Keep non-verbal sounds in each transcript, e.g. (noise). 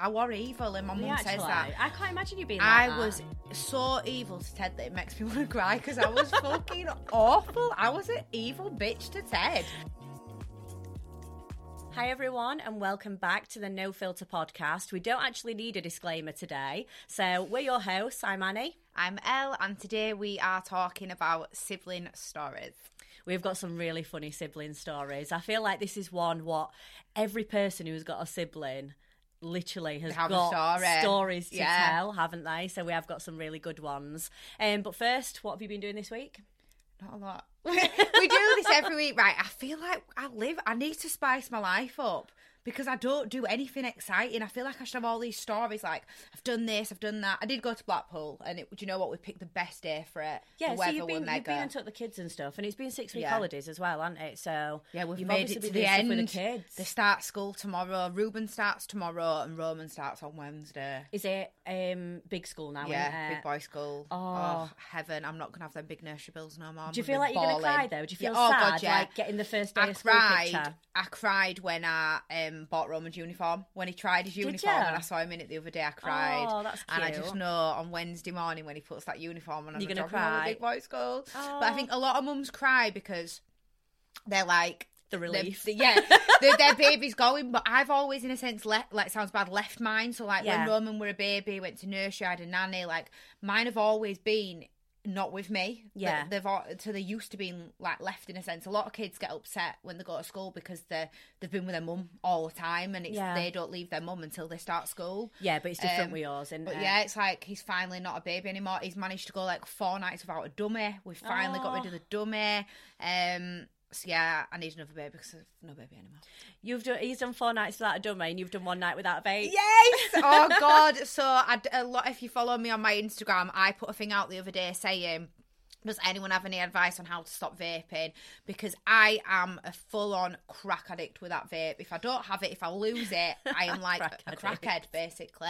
I were evil, and my mum says that. I can't imagine you being like I that. was so evil to Ted that it makes me (laughs) want to cry because I was fucking awful. I was an evil bitch to Ted. Hi, everyone, and welcome back to the No Filter podcast. We don't actually need a disclaimer today. So, we're your hosts. I'm Annie. I'm El, and today we are talking about sibling stories. We've got some really funny sibling stories. I feel like this is one what every person who's got a sibling literally has have got story. stories to Yeah. tell, haven't they? So, we have got some really good ones. Um, but first, what have you been doing this week? Not a lot. (laughs) we do this every week, right? I feel like I live. I need to spice my life up because I don't do anything exciting. I feel like I should have all these stories. Like I've done this, I've done that. I did go to Blackpool, and it, do you know what? We picked the best day for it. Yeah, the so you've been, you've been and took the kids and stuff, and it's been six week Yeah. holidays as well, hasn't it? So Yeah, we've made it to the end. with the kids. They start school tomorrow. Ruben starts tomorrow, and Roman starts on Wednesday. Is it um, big school now? Yeah, big boy school. Oh. heaven! I'm not gonna have them big nursery bills no more. Do you feel like you're gonna cry though? Do you Yeah, feel oh, sad God, yeah. like getting the first day I of school picture? I cried when I um, Um, bought Roman's uniform. When he tried his uniform, ya? and I saw him in it the other day, I cried. Oh, that's And I just know on Wednesday morning when he puts that uniform on, I'm You're gonna gonna drop him off cry. big boy school. Oh. But I oh. think a lot of mums cry because they're like The they're- relief. yeah, (laughs) their, their baby's going. But I've always, in a sense, left. Like sounds bad, left mine. So like Yeah. when Roman were a baby, went to nursery, I had a nanny. Like mine have always been not with me. Yeah. they've all, so they're used to being like left in a sense. A lot of kids get upset when they go to school because they they've been with their mum all the time, and it's Yeah. they don't leave their mum until they start school. yeah, but it's different Um, with yours, isn't But it? yeah, it's like he's finally not a baby anymore. He's managed to go like four nights without a dummy. We've finally got rid of the dummy. Um, so yeah, I need another baby because I've no baby anymore. You've done. He's done four nights without a dummy, and you've done one night without a baby. Yes! (laughs) Oh God! So I, a lot. If you follow me on my Instagram, I put a thing out the other day saying. Does anyone have any advice on how to stop vaping? Because I am a full-on crack addict with that vape. If I don't have it, if I lose it, I am (laughs) like Crack a addict. crackhead, basically.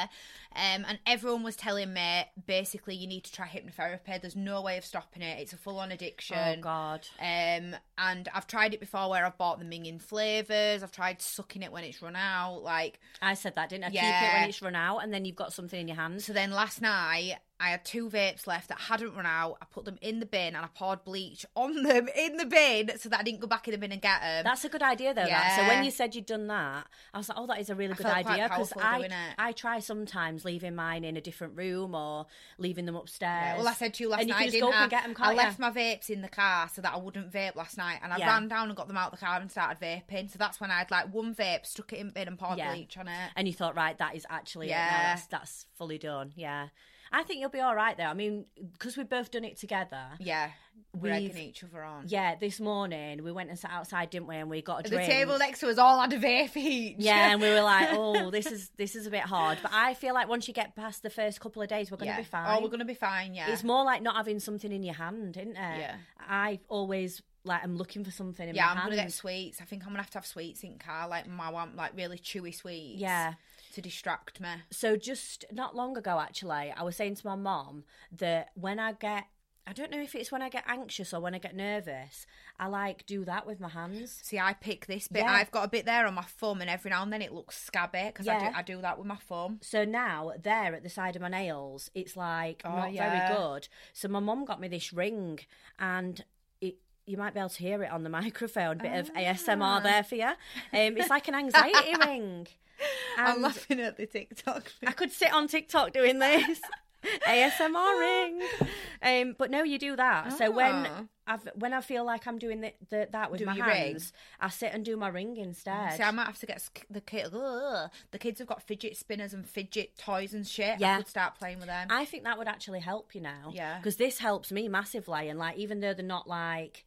Um, and everyone was telling me, basically, you need to try hypnotherapy. There's no way of stopping it. It's a full-on addiction. Oh God. Um, and I've tried it before where I've bought the minging flavors. I've tried sucking it when it's run out. Like, I said that, didn't I? Keep it Yeah. when it's run out, and then you've got something in your hands. so then last night I had two vapes left that hadn't run out. I put them in the bin and I poured bleach on them (laughs) in the bin so that I didn't go back in the bin and get them. That's a good idea, though. That. So when you said you'd done that, I was like, "Oh, that is a really good idea." Because I. I try sometimes leaving mine in a different room or leaving them upstairs. well, I said to you last and you night, just didn't I? them. I left you? my vapes in the car so that I wouldn't vape last night, and I Yeah. ran down and got them out of the car and started vaping. So that's when I had like one vape, stuck it in the bin, and poured Yeah. bleach on it. and you thought, right, that is actually it. Yeah. That's that's fully done. Yeah, I think you'll be all right though. I mean, because we've both done it together. Yeah, we're egging each other on. Yeah, this morning we went and sat outside, didn't we? And we got a The drink. table next to us all had a vape each. yeah, and we were like, (laughs) "Oh, this is this is a bit hard." But I feel like once you get past the first couple of days, we're going to Yeah. be oh, fine. Oh, we're gonna be fine. Yeah, It's more like not having something in your hand, isn't it? Yeah. I always like I'm looking for something in yeah. my I'm hand. gonna get sweets. I think I'm gonna have to have sweets in car. Like my want like really chewy sweets. Yeah. To distract me. So just not long ago, actually, I was saying to my mom that when I get, I don't know if it's when I get anxious or when I get nervous, I like do that with my hands. See, I pick this bit. Yeah. I've got a bit there on my thumb, and every now and then it looks scabby because I, do, I do that with my thumb. So now there at the side of my nails, it's like Oh, not yeah. very good. So my mum got me this ring, and. You might be able to hear it on the (laughs) microphone. Bit of Ah. ASMR there for you. Um, it's like an anxiety (laughs) ring. (laughs) I'm laughing at the TikTok. I could sit on TikTok doing this. (laughs) ASMR ring. Um, but no, you do that. So when Ah. I've when I feel like I'm doing the, the, that with Do my your ring? hands, I sit and do my ring instead. See, I might have to get the kid. Ugh. The kids have got fidget spinners and fidget toys and shit. Yeah. I could start playing with them. I think that would actually help you now. Yeah. Because this helps me massively. And like, even though they're not like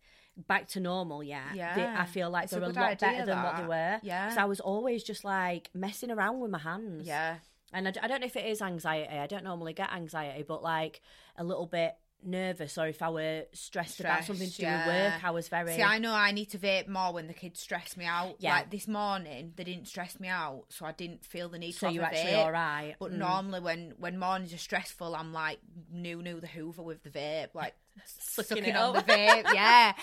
back to normal yet, they, Yeah. I feel like It's they're a, good lot idea, better than what they were. Yeah. Because I was always just like messing around with my hands. yeah, And I don't know if it is anxiety. I don't normally get anxiety, but like a little bit nervous or if I were stressed, about something to do Stressed, with work, I was very. See, I know I need to vape more when the kids stress me out. Yeah. Like this morning, they didn't stress me out, so I didn't feel the need so to you're actually all right. But Mm. normally, when when mornings are stressful, I'm like new new the Hoover with the vape, like Sucking sucking, on the vape. Yeah,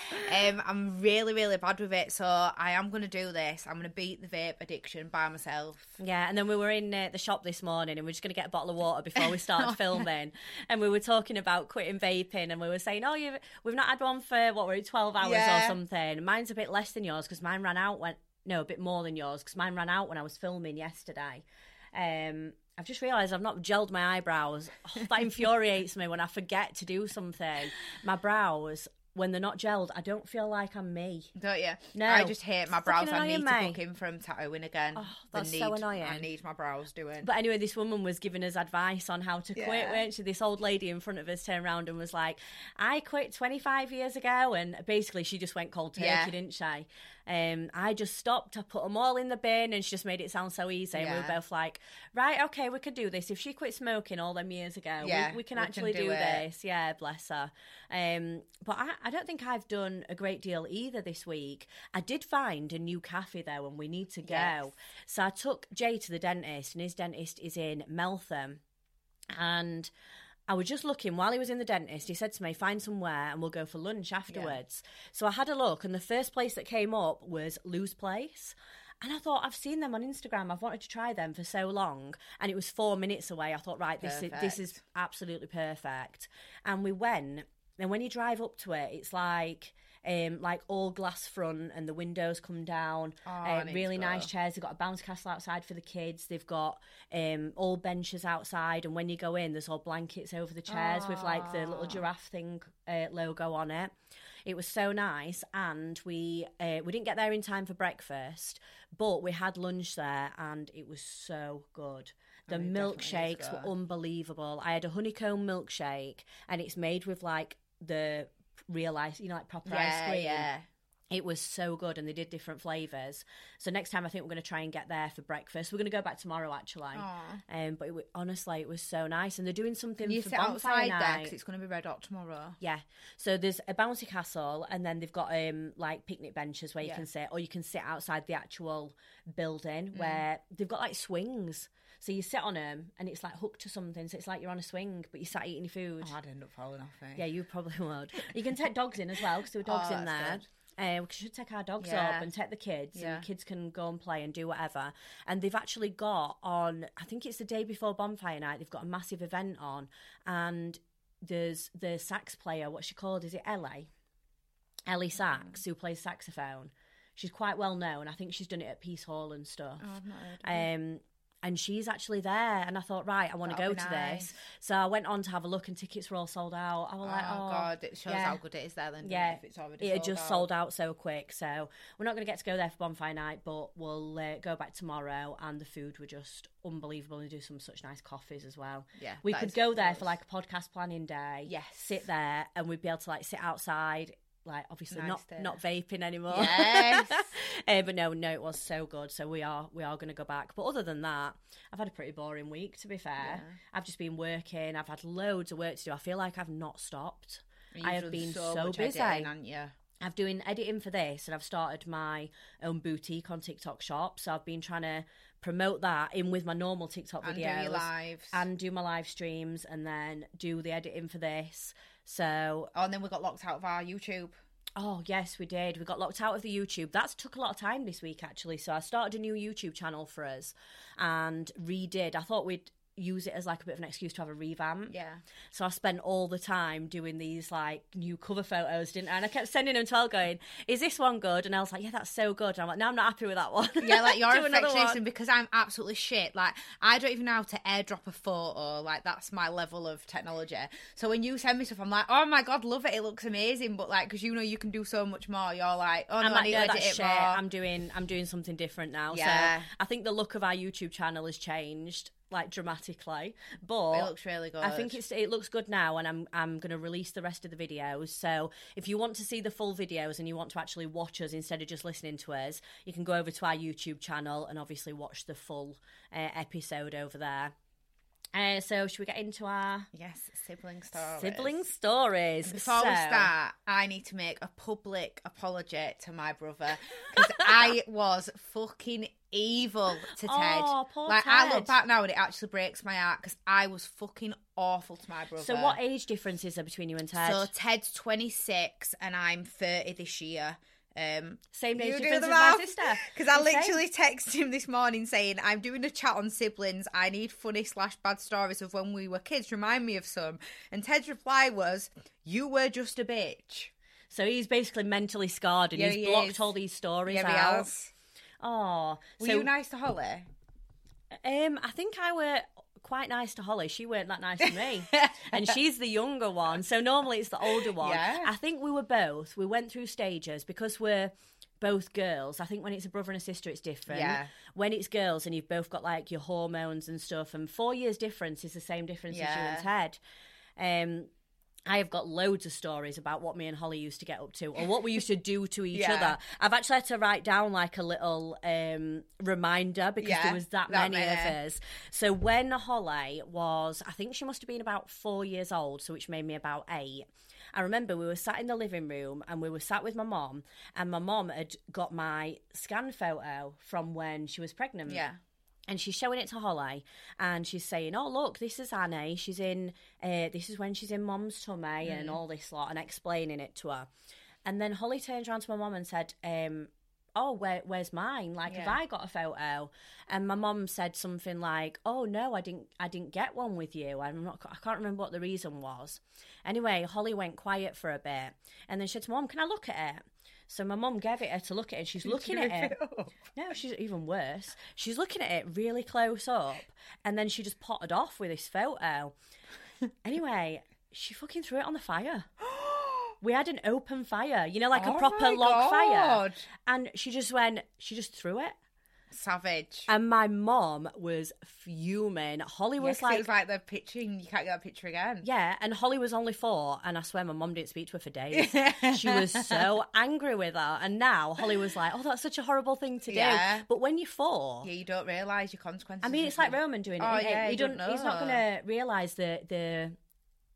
um, I'm really, really bad with it. So I am going to do this. I'm going to beat the vape addiction by myself. Yeah, and then we were in uh, the shop this morning and we are just going to get a bottle of water before we started (laughs) filming. And we were talking about quitting vaping and we were saying, oh, you've, we've not had one for, what, were it, 12 hours Yeah. or something. Mine's a bit less than yours because mine ran out when, no, a bit more than yours because mine ran out when I was filming yesterday. Um, I've just realised I've not gelled my eyebrows. Oh, (laughs) that infuriates me when I forget to do something. My brows, when they're not gelled, I don't feel like I'm me. Don't you? No. I just hate my brows. I need annoying, to book in from tattooing again. Oh, that's so annoying. I need my brows doing. But anyway, this woman was giving us advice on how to quit, Yeah. weren't she? This old lady in front of us turned around and was like, I quit 25 years ago. And basically, she just went cold turkey, Yeah. didn't she? Um, I just stopped. I put them all in the bin and she just made it sound so easy. And we were Yeah. both like, right, okay, we could do this. If she quit smoking all them years ago, Yeah, we, we can we can actually do do, it. this. Yeah, bless her. Um, but I, I don't think I've done a great deal either this week. I did find a new cafe though, and we need to go. Yes. So I took Jay to the dentist, and his dentist is in Meltham. And I was just looking while he was in the dentist. He said to me, "Find somewhere, and we'll go for lunch afterwards." So I had a look, and the first place that came up was Lou's Place. And I thought I've seen them on Instagram. I've wanted to try them for so long, and it was four minutes away. I thought, right, this is this is absolutely perfect. And we went, and when you drive up to it, it's like um, like all glass front, and the windows come down. Oh, uh, really nice chairs. They've got a bounce castle outside for the kids. They've got um, all benches outside, and when you go in, there's all blankets over the chairs with like the little giraffe thing uh, logo on it. It was so nice, and we uh, we didn't get there in time for breakfast, but we had lunch there, and it was so good. The need to milkshakes were unbelievable. I had a honeycomb milkshake, and it's made with like the real ice, you know, like proper ice yeah, cream. yeah. It was so good, and they did different flavors. So next time, I think we're going to try and get there for breakfast. We're going to go back tomorrow, actually. Aw. Um, but it, wa- honestly, it was so nice, and they're doing something You for sit outside there because it's going to be red hot tomorrow. Yeah. So there's a bouncy castle, and then they've got um like picnic benches where you Yeah. can sit, or you can sit outside the actual building Mm. where they've got like swings. So you sit on them, and it's like hooked to something. So it's like you're on a swing, but you sat eating your food. Oh, I'd end up falling off it. Yeah, you probably would. You can take dogs in as well because there were (laughs) dogs Oh, in there. good. Uh, we should take our dogs Yeah. up and take the kids, Yeah. and the kids can go and play and do whatever. And they've actually got on, I think it's the day before bonfire night. They've got a massive event on, and there's the sax player. What's she called? Is it Ellie? Ellie Sax, who plays saxophone. She's quite well known. I think she's done it at Piece Hall and stuff. Oh, I've not heard of. Um, and she's actually there, and I thought, right, I want to go to this. So I went on to have a look, and tickets were all sold out. I was Oh, like, oh, God, it shows yeah. how good it is there then. Yeah, it, if it's already it sold just out. sold out so quick. So we're not going to get to go there for bonfire night, but we'll uh, go back tomorrow. And the food were just unbelievable. And do some such nice coffees as well. Yeah, we could go there for like a podcast planning day. Yes. sit there, and we'd be able to like sit outside. Like obviously Nice not not vaping anymore. Yes. (laughs) Uh, but no, no, it was so good. So we are we are going to go back. But other than that, I've had a pretty boring week. To be fair, I've just been working. I've had loads of work to do. I feel like I've not stopped. You've I have been so, much busy. editing, you? I've doing editing for this, and I've started my own boutique on TikTok shop. So I've been trying to promote that in with my normal TikTok And do videos your lives. and do my live streams, and then do the editing for this. So Oh, and then we got locked out of our YouTube. Oh yes, we did. We got locked out of the YouTube. That's took a lot of time this week actually. So I started a new YouTube channel for us and redid. I thought we'd use it as like a bit of an excuse to have a revamp. Yeah. So I spent all the time doing these like new cover photos, didn't I? And I kept sending them to El going, Is this one good? And I was like, Yeah, that's so good. And I'm like, No, I'm not happy with that one. Yeah, like (laughs) you're a perfectionist, because I'm absolutely shit, like I don't even know how to airdrop a photo. Like that's my level of technology. So when you send me stuff, I'm like, oh my god, love it, it looks amazing. But like, because you know you can do so much more, you're like, oh no, I'm I like, need no, to edit it shit. more. I'm doing, I'm doing something different now. Yeah. So I think the look of our YouTube channel has changed like dramatically, but It looks really good. I think it's it looks good now, and I'm I'm going to release the rest of the videos. So if you want to see the full videos and you want to actually watch us instead of just listening to us, you can go over to our YouTube channel and obviously watch the full uh, episode over there. Uh, so should we get into our yes, sibling stories. sibling stories? Before we start, I need to make a public apology to my brother because I (laughs) was fucking evil to Ted. Oh, like I look back now and it actually breaks my heart because I was fucking awful to my brother. So, what age difference is there between you and Ted? So Ted's 26 and I'm 30 this year. Um, Same age you do difference the as my math. sister. Because I literally texted him this morning saying, I'm doing a chat on siblings. I need funny slash bad stories of when we were kids. Remind me of some. And Ted's reply was, You were just a bitch. So he's basically mentally scarred and Yeah, he's he blocked is. all these stories Yeah, out. Oh, Were so you nice to Holly? Um, I think I were quite nice to Holly. She weren't that nice to me, (laughs) and she's the younger one. So normally it's the older one. Yeah. I think we were both. We went through stages because we're both girls. I think when it's a brother and a sister, it's different. Yeah. When it's girls and you've both got like your hormones and stuff, and four years difference is the same difference as you Yeah. and Ted. Um, I have got loads of stories about what me and Holly used to get up to or what we used to do to each Yeah. other. I've actually had to write down like a little um, reminder because Yeah, there was that, that many, many. of us. So when Holly was, I think she must have been about four years old, so which made me about eight. I remember we were sat in the living room and we were sat with my mom, and my mom had got my scan photo from when she was pregnant Yeah. And she's showing it to Holly, and she's saying, "Oh, look, this is Annie. She's in. Uh, this is when she's in Mom's tummy, and all this lot, and explaining it to her." And then Holly turns around to my mom and said, um, "Oh, where, where's mine? Like, have I got a photo?" And my mom said something like, "Oh no, I didn't. I didn't get one with you. I'm not. I can't remember what the reason was." Anyway, Holly went quiet for a bit, and then she said to Mom, "Can I look at it?" So my mum gave it her to look at it. And she's looking at it. No, she's even worse. She's looking at it really close up, and then she just potted off with this photo. (laughs) anyway, she fucking threw it on the fire. (gasps) We had an open fire, you know, like a Oh proper my log fire. And she just went, she just threw it. Savage. And my mom was fuming. Holly was like, it was like the picture, and you can't get that picture again. yeah, and Holly was only four, and I swear my mom didn't speak to her for days. (laughs) she was so angry with her, and now Holly was like, "Oh, that's such a horrible thing to do." Yeah. But when you're four, Yeah, you don't realise your consequences. I mean, it's like. Roman doing it. Oh, yeah, he you don't, don't he's not going to realise the the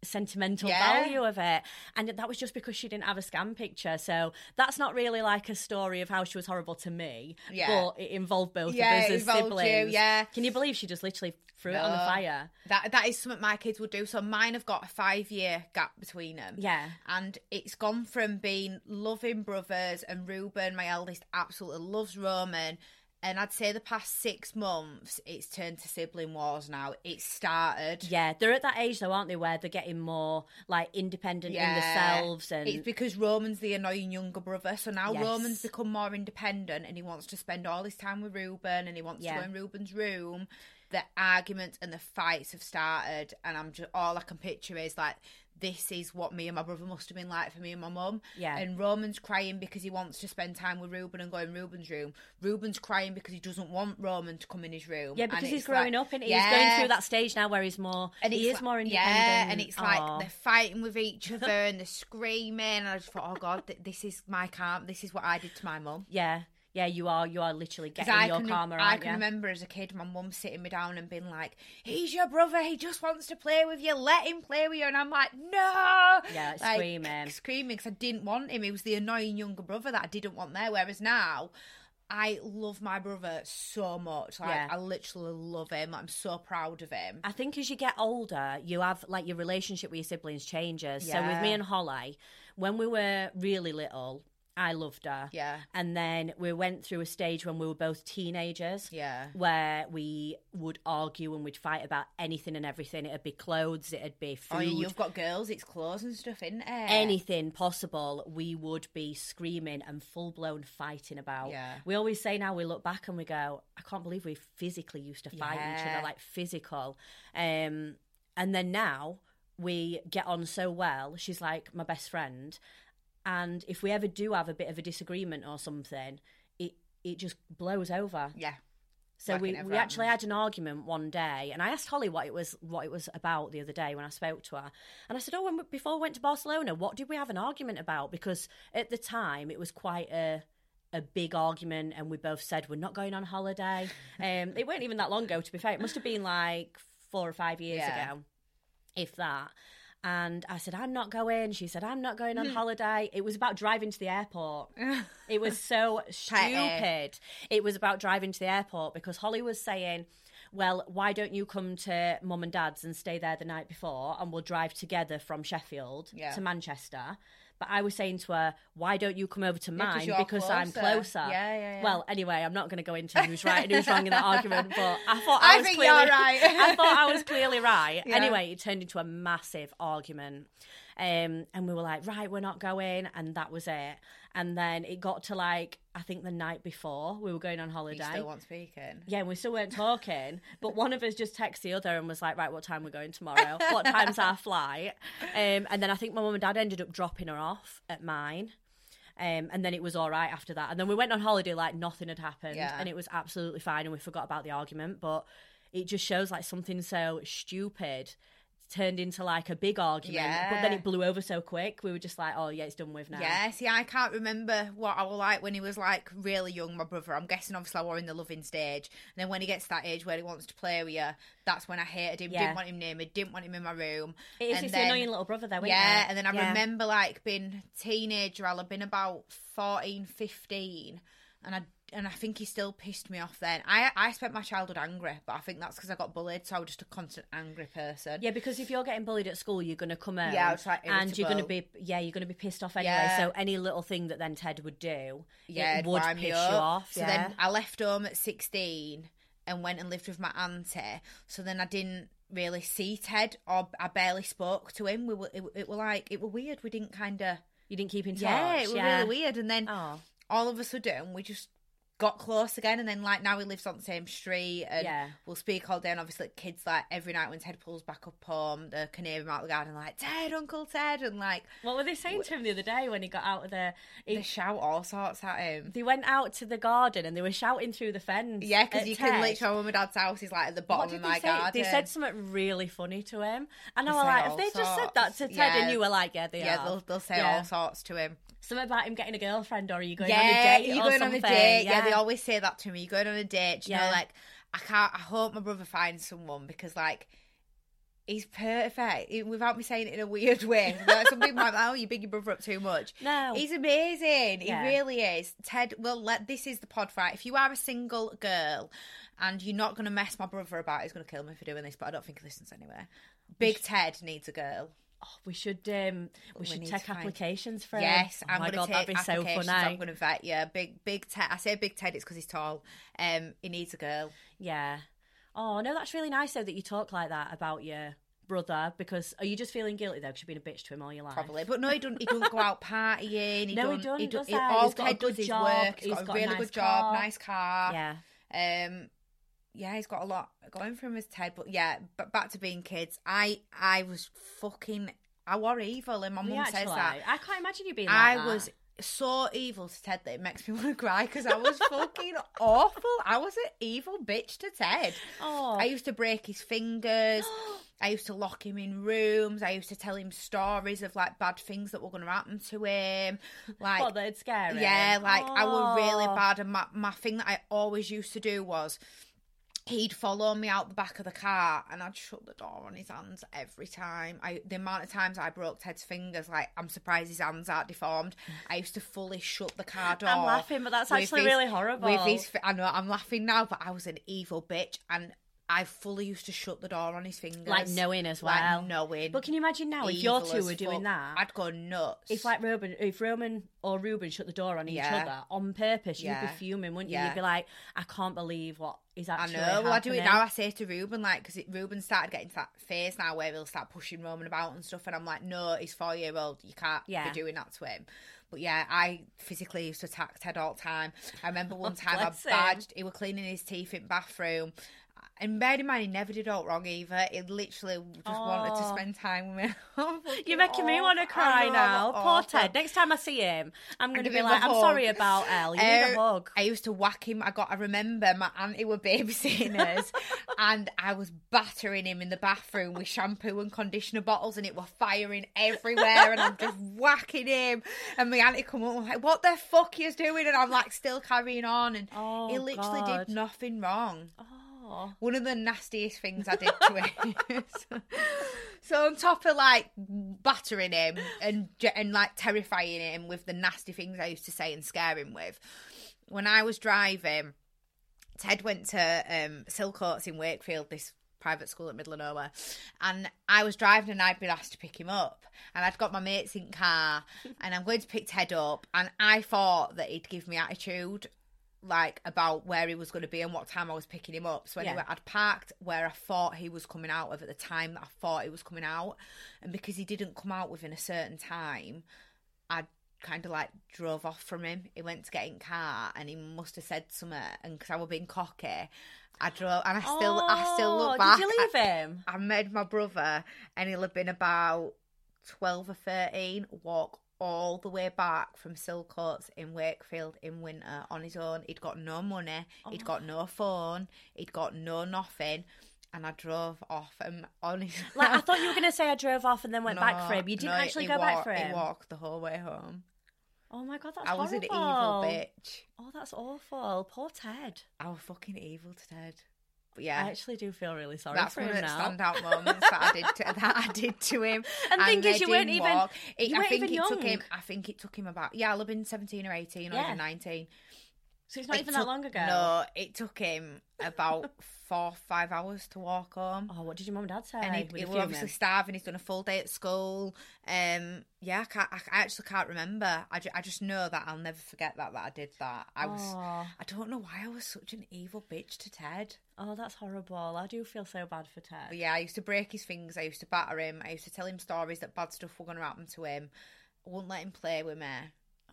sentimental Yeah. value of it, and that was just because she didn't have a scan picture. So that's not really like a story of how she was horrible to me. Yeah. but it involved both Yeah, of us as involved you, siblings. yeah. can you believe she just literally threw it on the fire? That that is something my kids would do. So mine have got a five year gap between them. Yeah. And it's gone from being loving brothers and Ruben, my eldest, absolutely loves Roman. And I'd say the past six months, it's turned to sibling wars now. It started. Yeah, they're at that age though, aren't they, where they're getting more like independent in themselves and it's because Roman's the annoying younger brother. So now Yes. Roman's become more independent and he wants to spend all his time with Ruben and he wants Yeah. to go in Ruben's room. The arguments and the fights have started, and I'm just all I can picture is like this is what me and my brother must have been like for me and my mum. Yeah. And Roman's crying because he wants to spend time with Ruben and go in Ruben's room. Ruben's crying because he doesn't want Roman to come in his room. yeah, because he's growing like- up and he's going through that stage now where he's more and he is like- more independent. Yeah, and it's like they're fighting with each (laughs) other and they're screaming. And I just thought, oh god, th- this is my camp. This is what I did to my mum. yeah, yeah, you are you are literally getting I your can, karma, I can you? remember as a kid, my mum sitting me down and being like, "He's your brother. He just wants to play with you. Let him play with you." And I'm like, "No!" Yeah, like, screaming. (laughs) screaming because I didn't want him. He was the annoying younger brother that I didn't want there. Whereas now. I love my brother so much. Like Yeah. I literally love him. I'm so proud of him. I think as you get older, you have like your relationship with your siblings changes. So with me and Holly, when we were really little, I loved her. Yeah. And then we went through a stage when we were both teenagers. Yeah. Where we would argue and we'd fight about anything and everything. It'd be clothes, it'd be food, Oh, you've got girls. It's clothes and stuff, isn't it? anything possible, we would be screaming and full blown fighting about. Yeah. We always say now we look back and we go, I can't believe we physically used to fight each other, like physical. Um, and then now we get on so well. She's like my best friend, and if we ever do have a bit of a disagreement or something, it it just blows over. Yeah. So we, we actually had an argument one day, and I asked Holly what it was what it was about the other day when I spoke to her, and I said, "Oh, when we, before we went to Barcelona, what did we have an argument about?" Because at the time it was quite a a big argument, and we both said we're not going on holiday. (laughs) um, it weren't even that long ago, to be fair. It must have been like four or five years Yeah. ago, if that. And I said, I'm not going. She said, I'm not going on hmm. holiday. It was about driving to the airport. (laughs) it was so stupid. It was about driving to the airport because Holly was saying, well, why don't you come to mum and dad's and stay there the night before and we'll drive together from Sheffield Yeah. to Manchester? But I was saying to her, why don't you come over to mine you're because I'm closer. closer? Yeah, yeah, yeah. Well, anyway, I'm not going to go into who's right and who's wrong in that (laughs) argument, but I thought I I, was clearly right. (laughs) I thought I was clearly right. Yeah. Anyway, it turned into a massive argument. Um, and we were like, right, we're not going, and that was it. And then it got to like, I think the night before we were going on holiday. You holiday. still want speaking. Yeah, and we still weren't talking, (laughs) but one of us just texted the other and was like, "Right, what time we're going tomorrow? What time's our flight?" Um, and then I think my mum and dad ended up dropping her off at mine, um, and then it was all right after that. And then we went on holiday like nothing had happened, Yeah. and it was absolutely fine, and we forgot about the argument. But it just shows like something so stupid turned into like a big argument, but then it blew over so quick. We were just like, "Oh yeah, it's done with now." Yeah, see, I can't remember what I was like when he was like really young, my brother. I'm guessing obviously I was in the loving stage. And then when he gets to that age where he wants to play with you, that's when I hated him, Yeah. didn't want him near me, didn't want him in my room. It is And it's then- the annoying little brother though. Yeah, it? and then I Yeah. remember like being teenager, I'll have been about 14, 15, and I and I think he still pissed me off then. I I spent my childhood angry, but I think that's because I got bullied, so I was just a constant angry person. Yeah, because if you're getting bullied at school, you're going to come out. Yeah, I was, like, and you're going to be yeah, you're going to be pissed off anyway. Yeah. So any little thing that then Ted would do, yeah, it'd piss you off. So yeah. then I left home at 16 and went and lived with my auntie. So then I didn't really see Ted or I barely spoke to him. We were it, it were like it were weird. We didn't kind of you didn't keep in touch. yeah, it was yeah. really weird. And then Oh, all of a sudden we just got close again and then like now he lives on the same street and Yeah. we'll speak all day and obviously kids like every night when Ted pulls back up home the canary him out the garden like Ted Uncle Ted and like what were they saying to him the other day when he got out of the? he- they shout all sorts at him they went out to the garden and they were shouting through the fence. yeah because you Ted. can literally mum and dad's house is like at the bottom of my say? garden They said something really funny to him, and I was like, if they just said that to. Ted, and you were like, yeah, they yeah are. they'll, they'll say Yeah. all sorts to him Something about him getting a girlfriend, or are you going yeah on a date? you're or going on a date yeah. They always say that to me you're going on a date you Yeah. know like I can't I hope my brother finds someone because like he's perfect. Without me saying it in a weird (laughs) way. Like, some people might be like oh you big your brother up too much. (laughs) No. he's amazing. Yeah. he really is. Ted well let this is the pod fight. If you are a single girl and you're not going to mess my brother about he's going to kill me for doing this but I don't think he listens anyway. Big Ted needs a girl Oh, we should um, we, We should take applications for him. Yes, oh I'm my going god, to that'd be so funny. I'm going to vet you. Big, big Ted. I say big Ted. It's because he's tall. Um, he needs a girl. Yeah. Oh no, that's really nice though that you talk like that about your brother. Because are you just feeling guilty though? Because you've been a bitch to him all your life. Probably, but no, he don't. He don't go out partying. He (laughs) No, he don't, don't, He does he, all He's got Ted does good is job, work. he's He's got, got a a really nice good job, nice car. Yeah. Um, yeah, he's got a lot going from his Ted. But yeah, but back to being kids. I, I was fucking. I were evil, and my mum says that. I can't imagine you being. Like I that. was so evil to Ted that it makes me (laughs) want to cry because I was fucking (laughs) awful. I was an evil bitch to Ted. Oh. I used to break his fingers. (gasps) I used to lock him in rooms. I used to tell him stories of like bad things that were going to happen to him. (laughs) Like, What, they'd scare him? yeah, like I was really Oh. bad. And my, my thing that I always used to do was he'd follow me out the back of the car and I'd shut the door on his hands every time. I the amount of times I broke Ted's fingers, like I'm surprised his hands aren't deformed. I used to fully shut the car door. I'm laughing, but that's actually his- really horrible. With his, I know I'm laughing now, but I was an evil bitch and I fully used to shut the door on his fingers, Like knowing as Like well. knowing. But can you imagine now if your two were doing fuck. that? I'd go nuts. if like Roman, if Roman or Ruben shut the door on each Yeah. other on purpose, you'd Yeah. be fuming, wouldn't you? Yeah. You'd be like, I can't believe what is I actually. know. Well, I do it now. I say to Ruben, like, because Ruben started getting to that phase now where he'll start pushing Roman about and stuff, and I'm like, no, he's four year old. You can't Yeah. be doing that to him. But yeah, I physically used to attack Ted all the time. I remember one (laughs) time I Bless him. badged. He was cleaning his teeth in the bathroom. And bear in mind, he never did all wrong either. He literally just wanted to spend time with me. (laughs) You're making me want to cry know, now. Poor awful. Ted. Next time I see him, I'm going to be like, I'm hug. sorry about El. You need a Uh, hug. I used to whack him. I got. I remember my auntie were babysitting us, (laughs) and I was battering him in the bathroom with shampoo and conditioner bottles, and it were firing everywhere. and I'm just (laughs) whacking him, and my auntie come up and like, "What the fuck you doing?" And I'm like, still carrying on, and Oh, he literally God. did nothing wrong. Oh. One of the nastiest things I did to him. (laughs) so, on top of like battering him and and like terrifying him with the nasty things I used to say and scare him with, when I was driving, Ted went to um, in Wakefield, this private school at middle of nowhere, and I was driving and I'd been asked to pick him up, and I'd got my mates in car, and I'm going to pick Ted up, and I thought that he'd give me attitude. Like about where he was going to be and what time I was picking him up. So anyway, Yeah. I'd parked where I thought he was coming out of at the time that I thought he was coming out, and because he didn't come out within a certain time, I kind of like drove off from him. He went to get in car and he must have said something. And because I was being cocky, I drove and I still, I still Oh, look back. Did you leave him? I, I made my brother, and he'll have been about twelve or thirteen, walk all the way back from Silcoates in Wakefield in winter on his own. He'd got no money, he'd oh. got no phone, he'd got no nothing. And I drove off and honestly, (laughs) Like I thought you were going (laughs) to say I drove off and then went back for him. You didn't no, actually go back for him. He walked the whole way home. Oh my god, that's awful. I was an evil bitch. Oh, that's awful. Poor Ted. I was fucking evil to Ted. But I actually do feel really sorry that's for one of him the now. standout (laughs) moments that I did to, that I did to him. And thing is, you weren't even. It, you I weren't think even it took young. him. I think it took him about yeah, I'll have been seventeen or eighteen or Yeah. even nineteen. So it's not It even took- that long ago. No, it took him about (laughs) four five hours to walk home. Oh, what did your mum and dad say? and he, he was obviously starving. He's done a full day at school. Um, yeah, I, can't, I, I actually can't remember. I, ju- I just know that I'll never forget that that I did that. I was. I don't know why I was such an evil bitch to Ted. Oh, that's horrible. I do feel so bad for Ted. But yeah, I used to break his things. I used to batter him. I used to tell him stories that bad stuff were going to happen to him. I wouldn't let him play with me.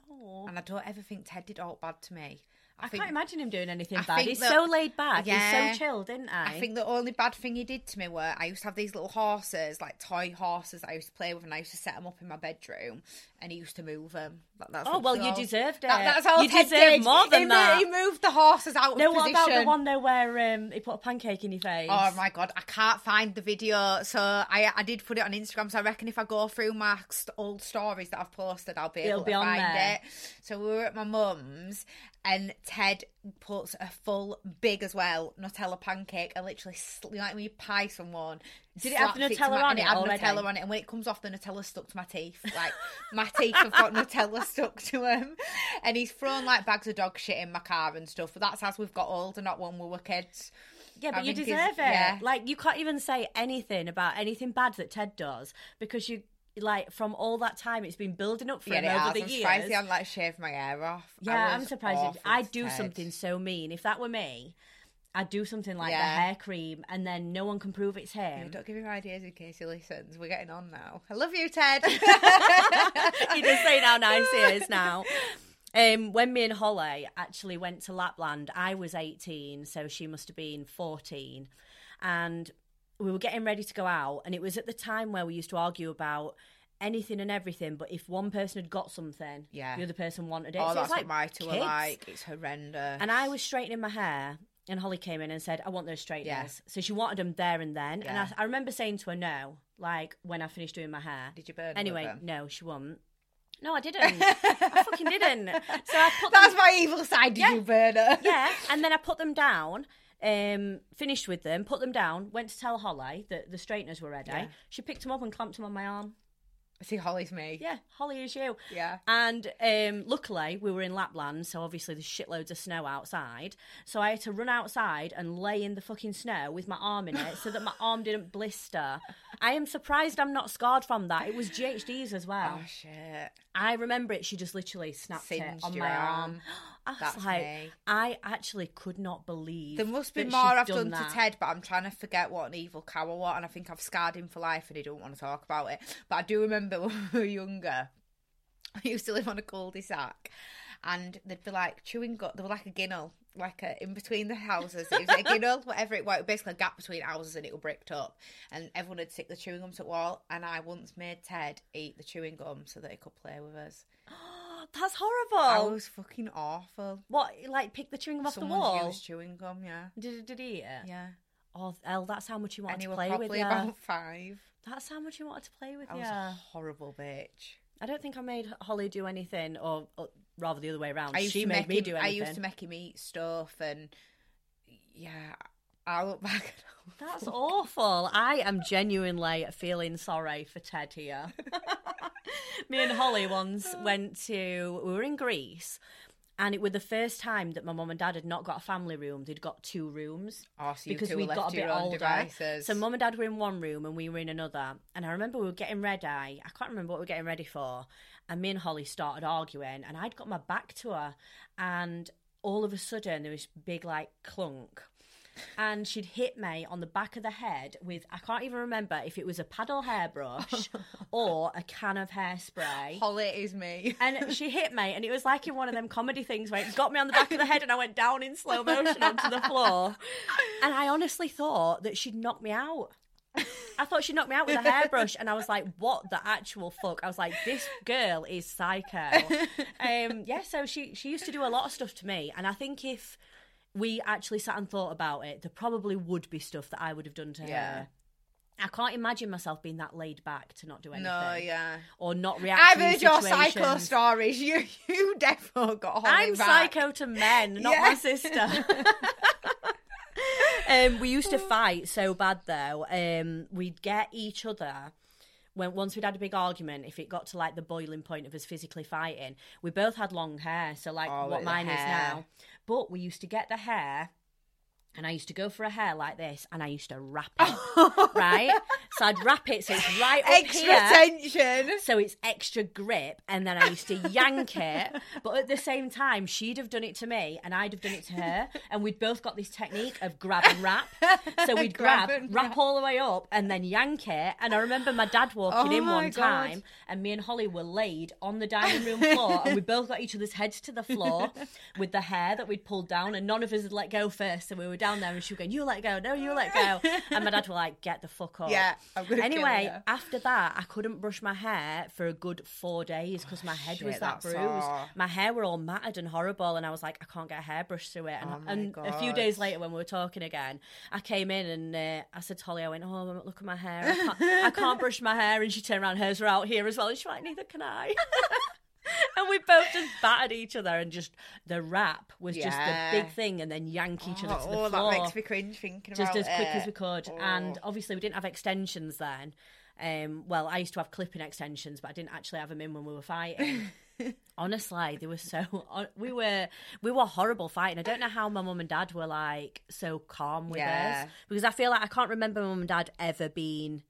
Oh. And I don't ever think Ted did all bad to me. I, I think, can't imagine him doing anything I bad. He's that- so laid back. Yeah. He's so chill, didn't I? I think the only bad thing he did to me were I used to have these little horses, like toy horses I used to play with, and I used to set them up in my bedroom, and he used to move them. That, Oh, well, you deserved That, it. that's all You deserve did. more than he, that. He moved the horses out no, of what position. about the one though where um, he put a pancake in your face? Oh my god, I can't find the video. So I I did put it on Instagram. So I reckon if I go through my old stories that I've posted, I'll be It'll able be to find there. it. So we were at my mum's, and Ted puts a full big as well Nutella pancake and literally sl- like when you pie someone. Did it have Nutella my- on it had already? Nutella on it, and when it comes off, the Nutella stuck to my teeth. Like my teeth have got Nutella stuck to them, and he's thrown like bags of dog shit in my car and stuff. But that's as we've got older, not when we were kids. Yeah, but I you deserve it. yeah. Like you can't even say anything about anything bad that Ted does because you like from all that time it's been building up for Yeah, him over has. the I'm years. surprised he hadn't like shaved my hair off. Yeah, I'm surprised. I'd do something so mean. If that were me, I'd do something like the hair cream, and then no one can prove it's Yeah, him. don't give him ideas in case he listens. We're getting on now. I love you, Ted. (laughs) you just saying how nice he is now. Um, when me and Holly actually went to Lapland, I was 18, so she must have been 14. And we were getting ready to go out, and it was at the time where we used to argue about anything and everything, but if one person had got something, Yeah. the other person wanted it. oh, So that's it's like what my two are like. It's horrendous. And I was straightening my hair, and Holly came in and said, I want those straighteners. So she wanted them there and then. And I, I remember saying to her no, like when I finished doing my hair. Did you burn? Anyway, no, she won't. No, I didn't. I fucking didn't. (laughs) So I put That's them, my evil side. Did Yeah. you burn her? yeah, and then I put them down. Um, finished with them, put them down. Went to tell Holly that the straighteners were ready. Yeah. She picked them up and clamped them on my arm. See, Holly's me. Yeah, Holly is you. Yeah. And um, luckily, we were in Lapland, so obviously there's shitloads of snow outside. So I had to run outside and lay in the fucking snow with my arm in it so that my arm didn't blister. I am surprised I'm not scarred from that. It was GHD's as well. Oh shit. I remember it. She just literally snapped it on my arm. arm. (gasps) (gasps) I was That's like, me. I actually could not believe There must be more I've done, that. to Ted, but I'm trying to forget what an evil cow I was, and I think I've scarred him for life, and he don't want to talk about it. But I do remember (laughs) when we were younger, I used to live on a cul-de-sac, and they'd be like chewing gum. They were like a ginnel, like a, in between the houses. It was a (laughs) ginnel, whatever it was. Basically a gap between houses, and it was bricked up. And everyone would stick the chewing gum to the wall. And I once made Ted eat the chewing gum so that he could play with us. (gasps) (gasps) That's horrible. I was fucking awful. What, like, pick the chewing gum off the Someone's wall? used chewing gum, yeah, Did, did he eat it? yeah. Oh, El, that's how much you wanted And he to was play with probably you. about (laughs) five. That's how much you wanted to play with I you. was a horrible bitch. I don't think I made Holly do anything, or, or rather the other way around. I used she to made make me him, do I anything. used to make him eat stuff, and yeah, I look back. That's awful. I am genuinely feeling sorry for Ted here. (laughs) (laughs) (laughs) Me and Holly once (laughs) went to, we were in Greece, and it was the first time that my mum and dad had not got a family room. They'd got two rooms Oh, so you because we'd got a bit older. devices. So mum and dad were in one room and we were in another. And I remember we were getting red eye. I can't remember what we were getting ready for. And me and Holly started arguing, and I'd got my back to her, and all of a sudden there was big like clunk. And she'd hit me on the back of the head with I can't even remember if it was a paddle hairbrush (laughs) or a can of hairspray. Holly is me. And she hit me, and it was like in one of them comedy things where it got me on the back of the head, and I went down in slow motion onto the floor. And I honestly thought that she'd knock me out. I thought she knocked me out with a hairbrush, and I was like, "What the actual fuck?" I was like, "This girl is psycho." Um, yeah, so she she used to do a lot of stuff to me, and I think if we actually sat and thought about it, there probably would be stuff that I would have done to Yeah. her. I can't imagine myself being that laid back to not do anything. No, yeah. Or not react. I've to heard your psycho stories. (laughs) You, you definitely got I'm back. psycho to men, not Yeah. my sister. (laughs) um, we used to fight so bad though. Um, we'd get each other when once we'd had a big argument. If it got to like the boiling point of us physically fighting, we both had long hair, so like Oh, what mine is now. But we used to get the hair. And I used to go for a hair like this, and I used to wrap it, (laughs) right? So I'd wrap it so it's right up Extra here tension. so it's extra grip and then I used to yank it but at the same time she'd have done it to me and I'd have done it to her and we'd both got this technique of grab and wrap so we'd (laughs) Grab grab, wrap wrap. all the way up and then yank it and I remember my dad walking Oh in one God. time and me and Holly were laid on the dining room floor and we both got each other's heads to the floor (laughs) with the hair that we'd pulled down and none of us had let go first and we were down there and she was going you let go no you let go (laughs) and my dad were like get the fuck up Yeah, I'm gonna kill anyway after that, I couldn't brush my hair for a good four days because my head was shit, that bruised. My hair were all matted and horrible, and I was like, I can't get a hairbrush through it. And, Oh and a few days later, when we were talking again, I came in and uh, I said to Holly, I went, "Oh, look at my hair. I can't, I can't (laughs) brush my hair." And she turned around, hers were out here as well, and she was like, "Neither can I." (laughs) (laughs) and we both just battered each other, and just the rap was just the big thing, and then yank each other to the oh, floor that makes me cringe thinking just about as quick it. as we could. And Oh. obviously, we didn't have extensions then. Um, well, I used to have clipping extensions, but I didn't actually have them in when we were fighting. (laughs) Honestly, they were so (laughs) we were we were horrible fighting. I don't know how my mum and dad were like so calm with Yeah. us because I feel like I can't remember my mum and dad ever being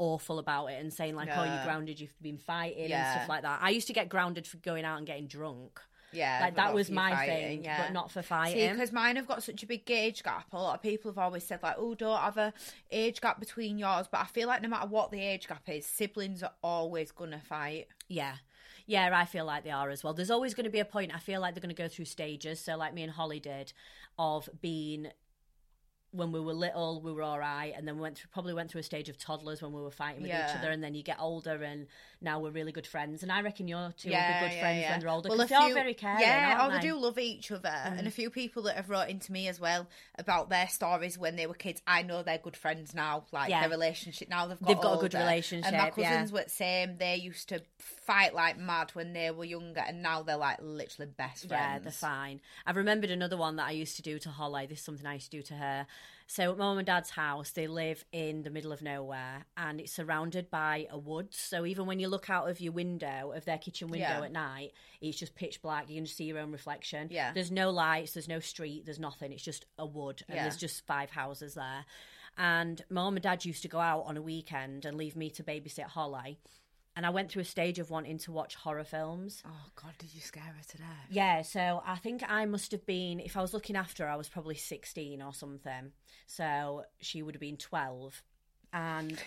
awful about it and saying like, "Oh, you're grounded. You've been fighting and stuff like that." I used to get grounded for going out and getting drunk. Yeah, Like that was my fighting, thing, yeah. but not for fighting. because mine have got such a big age gap. A lot of people have always said like, "Oh, don't have a age gap between yours." But I feel like no matter what the age gap is, siblings are always gonna fight. Yeah. Yeah, I feel like they are as well. There's always going to be a point. I feel like they're going to go through stages. So, like me and Holly did, of being when we were little, we were all right, and then we went through probably went through a stage of toddlers when we were fighting with each other, and then you get older, and now we're really good friends. And I reckon you're two will be good yeah, friends yeah. when they're older Well, they're all very caring. Yeah, oh, they they? do love each other. Mm. And a few people that have wrote into me as well about their stories when they were kids. I know they're good friends now. Like Yeah. their relationship now, they've got They've got a good relationship, And my yeah. cousins were the same. They used to fight like mad when they were younger, and now they're like literally best friends. Yeah, they're fine. I've remembered another one that I used to do to Holly. This is something I used to do to her. So at mum and dad's house, they live in the middle of nowhere and it's surrounded by a woods. So even when you look out of your window, of their kitchen window Yeah. at night, it's just pitch black. You can just see your own reflection. Yeah. There's no lights, there's no street, there's nothing. It's just a wood and Yeah. there's just five houses there. And mum and dad used to go out on a weekend and leave me to babysit Holly. And I went through a stage of wanting to watch horror films. Oh God, did you scare her today? Yeah, so I think I must have been, if I was looking after her, I was probably 16 or something. So she would have been 12. And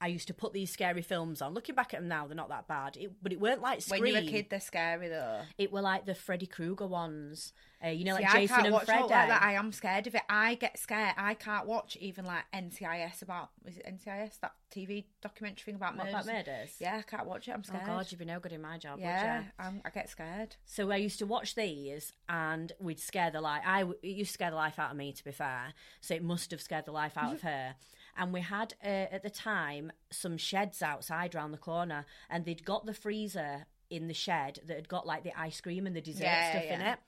I used to put these scary films on. Looking back at them now, they're not that bad. It, but it weren't like Scream. When you're a kid, they're scary though. It were like the Freddy Krueger ones. Uh, you know, like See, I Jason can't and watch Freddy. all like that. I am scared of it. I get scared. I can't watch even like NCIS about is it NCIS that TV documentary thing about murders? about murders? Yeah, I can't watch it. I'm Oh, scared. God, you'd be no good in my job, yeah, you? I get scared. So I used to watch these, and we'd scare the life. I it used to scare the life out of me, to be fair. So it must have scared the life out of her. And we had uh, at the time some sheds outside round the corner, and they'd got the freezer in the shed that had got like the ice cream and the dessert Yeah, stuff in it.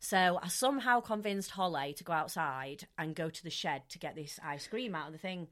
So I somehow convinced Holly to go outside and go to the shed to get this ice cream out of the thing.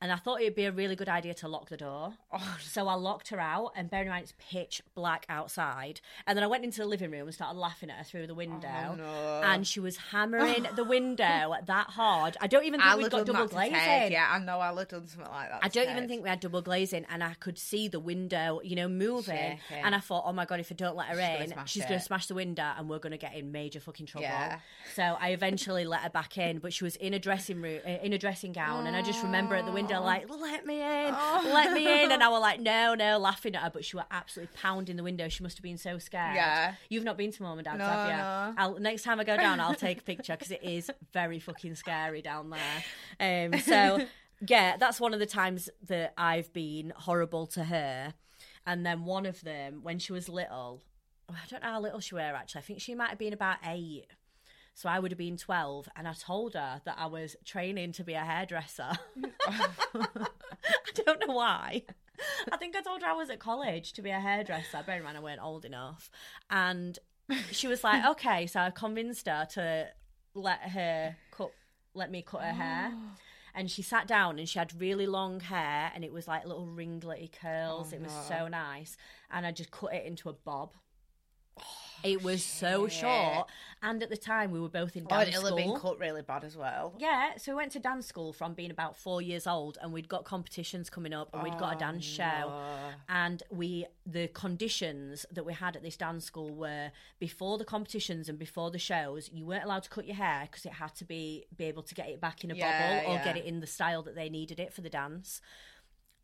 And I thought it'd be a really good idea to lock the door. Oh. So I locked her out, and bear in mind it's pitch black outside. And then I went into the living room and started laughing at her through the window. Oh, no. And she was hammering the window that hard. I don't even think I'll we'd have got double glazing. Ted. Yeah, I know I'll have done something like that. I don't Ted. even think we had double glazing, and I could see the window, you know, moving. Shaking. And I thought, oh my god, if I don't let her gonna in, she's going to smash the window, and we're going to get in major fucking trouble. Yeah. So I eventually let her back in, but she was in a dressing room, in a dressing gown, and I just remember at the (gasps) window like, "Let me in, let me in," and I was like, "No, no," laughing at her, but she was absolutely pounding the window. She must have been so scared. Yeah. You've not been to mom and dad's, No, have you? no. I'll, next time I go down, I'll take a (laughs) picture because it is very fucking scary down there. Um, so yeah, that's one of the times that I've been horrible to her. And then one of them, when she was little, I don't know how little she were actually. I think she might have been about eight. So I would have been 12, and I told her that I was training to be a hairdresser. (laughs) I don't know why. I think I told her I was at college to be a hairdresser. Bear in mind, I weren't old enough. And she was like, (laughs) okay. So I convinced her to let her cut, let me cut her hair. (gasps) And she sat down and she had really long hair and it was like little ringlety oh, curls. it was so nice. And I just cut it into a bob. It was oh, so short. And at the time, we were both in Oh, dance and it'll school. have been cut really bad as well. Yeah, so we went to dance school from being about four years old, and we'd got competitions coming up, and we'd got a oh, dance show, and we the conditions that we had at this dance school were before the competitions and before the shows, you weren't allowed to cut your hair because it had to be be able to get it back in a Yeah, bubble or yeah. get it in the style that they needed it for the dance.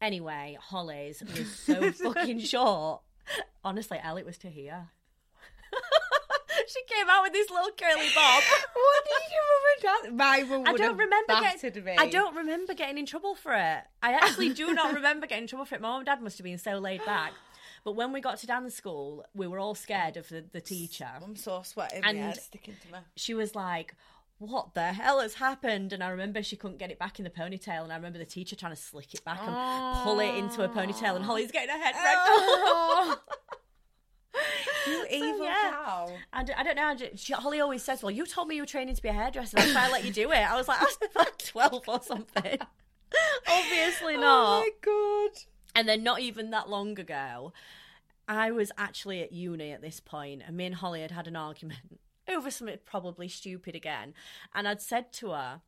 Anyway, Holly's was so (laughs) fucking short. Honestly, Elliot was to here. (laughs) she came out with this little curly bob. (laughs) what did your mum and dad? My mum I don't remember getting. me. I don't remember getting in trouble for it. I actually do not (laughs) remember getting in trouble for it. My mum and dad must have been so laid back. But when we got to dance school, we were all scared of the, the teacher. I'm so sweating. And- sticking to me. She was like, "What the hell has happened?" And I remember she couldn't get it back in the ponytail, and I remember the teacher trying to slick it back and pull it into a ponytail, and Holly's getting her head wrecked. Oh. You (laughs) evil yeah. cow. I d- I don't know. I ju- She, Holly always says, "Well, you told me you were training to be a hairdresser. That's why I let you do it." I was like, "I was (laughs) like twelve or something." (laughs) Obviously oh not. Oh my god. And then not even that long ago, I was actually at uni at this point, and me and Holly had had an argument over something probably stupid again. And I'd said to her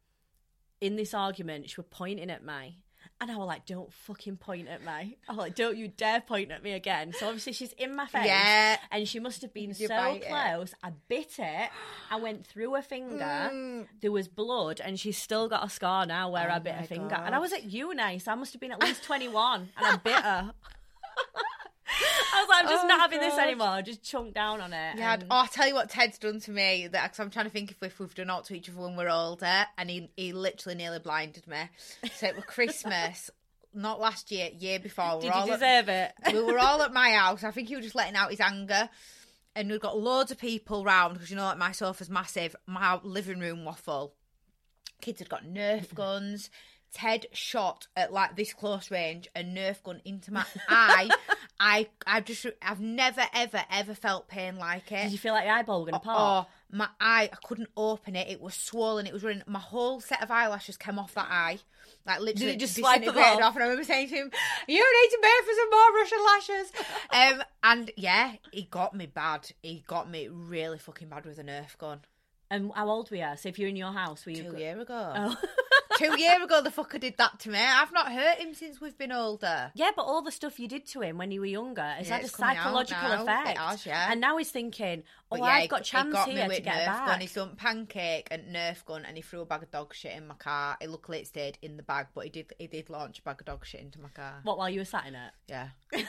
in this argument, she was pointing at me. And I was like, don't fucking point at me. I was like, don't you dare point at me again. So obviously she's in my face. Yeah. And she must have been You so bite it. close. I bit it. I went through her finger. Mm. There was blood, and she's still got a scar now where I bit Oh her finger. And I was at uni, so I must have been at least 21, and I bit her. (laughs) (laughs) I was like, I'm just Oh, not having this anymore. I just chunked down on it. Yeah, and- oh, I'll tell you what Ted's done to me. That because I'm trying to think if, if we've done out to each other when we're older, and he he literally nearly blinded me. So it was Christmas, (laughs) not last year, year before. Did we're all you at- deserve it? (laughs) we were all at my house. I think he was just letting out his anger. And we've got loads of people round because you know, like my sofa's massive. My living room waffle. Kids had got Nerf (clears throat) guns. Ted shot at like this close range a Nerf gun into my eye. (laughs) I, I just, I've never, ever, ever felt pain like it. Did you feel like your eyeball was going to pop? Oh, my eye, I couldn't open it. It was swollen. It was running. My whole set of eyelashes came off that eye. Like literally it just swipe it off? off? And I remember saying to him, You need to pay for some more Russian lashes. (laughs) um, and yeah, he got me bad. He got me really fucking bad with a Nerf gun. And how old were you? So if you're in your house, were you? Two go- years ago. Oh. (laughs) Two years ago, the fucker did that to me. I've not hurt him since we've been older. Yeah, but all the stuff you did to him when you were younger is Yeah, that a it's coming out psychological effect? It has, yeah. And now he's thinking, oh, yeah, I've he- got he chance got me here to get Nerf back. gun. He's done pancake and Nerf gun, and he threw a bag of dog shit in my car. It luckily it stayed in the bag, but he did he did launch a bag of dog shit into my car. What while you were sat in it? Yeah, (laughs)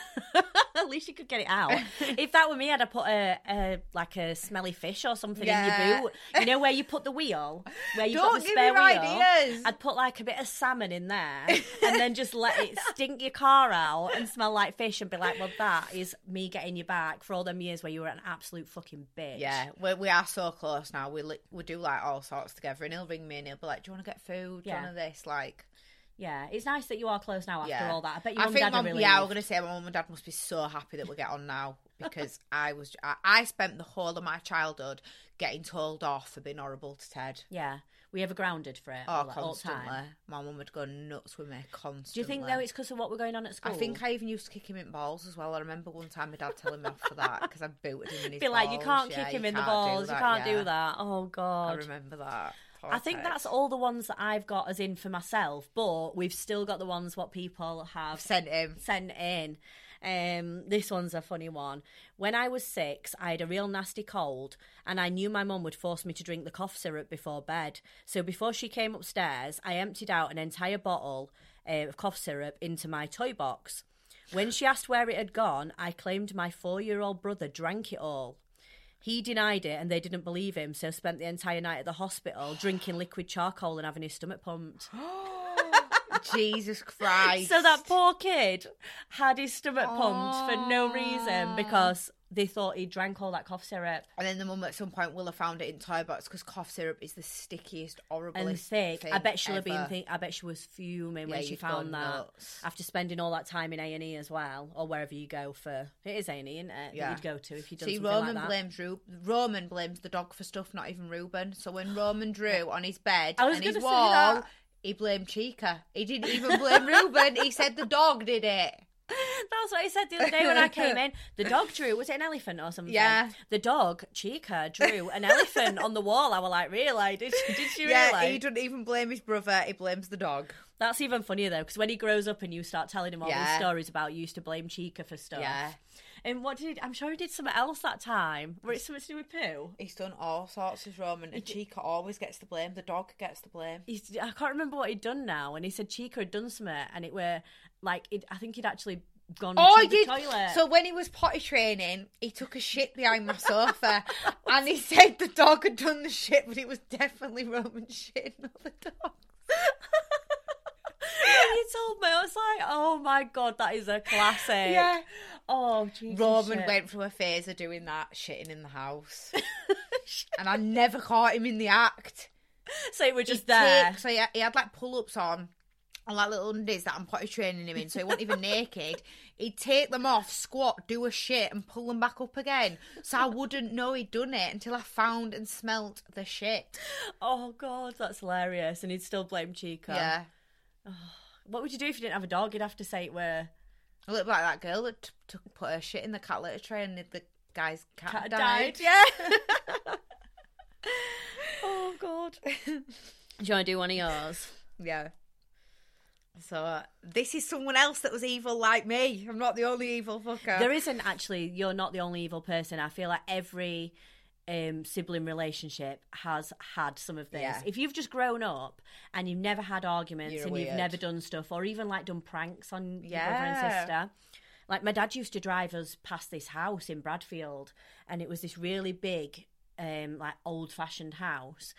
At least you could get it out. (laughs) if that were me, I'd have put a, a like a smelly fish or something in your boot. You know where you put the wheel, where you Don't got the spare wheel. ideas. I'd put like a bit of salmon in there, (laughs) and then just let it stink your car out and smell like fish, and be like, "Well, that is me getting you back for all them years where you were an absolute fucking bitch." yeah. We we are so close now. We li- we do like all sorts together, and he'll ring me and he'll be like, "Do you want to get food? Do you Yeah. want to this?" Like, yeah. It's nice that you are close now after yeah. all that. I bet your I mum think dad really. yeah, I was gonna say my mum and dad must be so happy that we get on now. because (laughs) I was I, I spent the whole of my childhood getting told off for being horrible to Ted. Yeah, we ever grounded for it Oh, all, all constantly. time. My mum would go nuts with me constantly. Do you think though it's because of what we're going on at school? I think I even used to kick him in balls as well. I remember one time my dad telling me off for that because I booted him in his be like, you can't Yeah, kick him in the balls. You can't yeah. do that. Oh God. I remember that. Poor I think that's all the ones that I've got as in for myself, but we've still got the ones what people have sent him. sent in. Um, this one's a funny one. When I was six, I had a real nasty cold, and I knew my mum would force me to drink the cough syrup before bed. So before she came upstairs, I emptied out an entire bottle uh, of cough syrup into my toy box. When she asked where it had gone, I claimed my four year old brother drank it all. He denied it and they didn't believe him, so spent the entire night at the hospital drinking liquid charcoal and having his stomach pumped. (gasps) (laughs) Jesus (laughs) Christ. So that poor kid had his stomach pumped for no reason because they thought he drank all that cough syrup. And then the mum at some point will have found it in toy box because cough syrup is the stickiest, horriblest And thick. thing I bet she'll have been. Think, I bet she was fuming when she found that nuts. after spending all that time in A and E as well, or wherever you go for. It is A and E, isn't it? Yeah. That you'd go to if you See, Roman like blames Ru- Roman blames the dog for stuff, not even Ruben. So when (gasps) Roman drew on his bed I was and his wall. He blamed Chica. He didn't even blame (laughs) Ruben. He said the dog did it. That's what he said the other day when I came in. The dog drew. Was it an elephant or something? Yeah. The dog Chica drew an elephant on the wall. I was like, really? Did she, did she Yeah, really? he doesn't even blame his brother. He blames the dog. That's even funnier though, because when he grows up and you start telling him all Yeah. these stories about you used to blame Chica for stuff. Yeah. And what did he, I'm sure he did something else that time. Where it's something to do with poo. He's done all sorts with Roman, and Chica always gets the blame. The dog gets the blame. He's, I can't remember what he'd done now, and he said Chica had done something, and it were like it, I think he'd actually gone Oh, to the did. toilet. So when he was potty training, he took a shit behind my sofa, (laughs) and he said the dog had done the shit, but it was definitely Roman shit, not the dog. (laughs) he told me, I was like, oh my god, that is a classic. Yeah. Oh, Jesus. Roman shit. went through a phase of doing that, shitting in the house, (laughs) and I never caught him in the act. So it was just He'd there. so he had, he had like pull ups on. And like little undies that I'm potty training him in, so he wasn't even (laughs) naked. He'd take them off, squat, do a shit, and pull them back up again. So I wouldn't know he'd done it until I found and smelt the shit. Oh god, that's hilarious. And he'd still blame Chica. Yeah, (sighs) What would you do if you didn't have a dog? You'd have to say it were I look like that girl that t- took put her shit in the cat litter tray, and the guy's cat, cat died. died. (laughs) Yeah. (laughs) oh god. (laughs) do you want to do one of yours? Yeah. So uh, this is someone else that was evil like me. I'm not the only evil fucker. There isn't actually. You're not the only evil person. I feel like every um, sibling relationship has had some of this. Yeah. If you've just grown up and you've never had arguments You're and you've never done stuff, or even like done pranks on your brother and sister. Like my dad used to drive us past this house in Bradfield, and it was this really big, um, like old-fashioned house.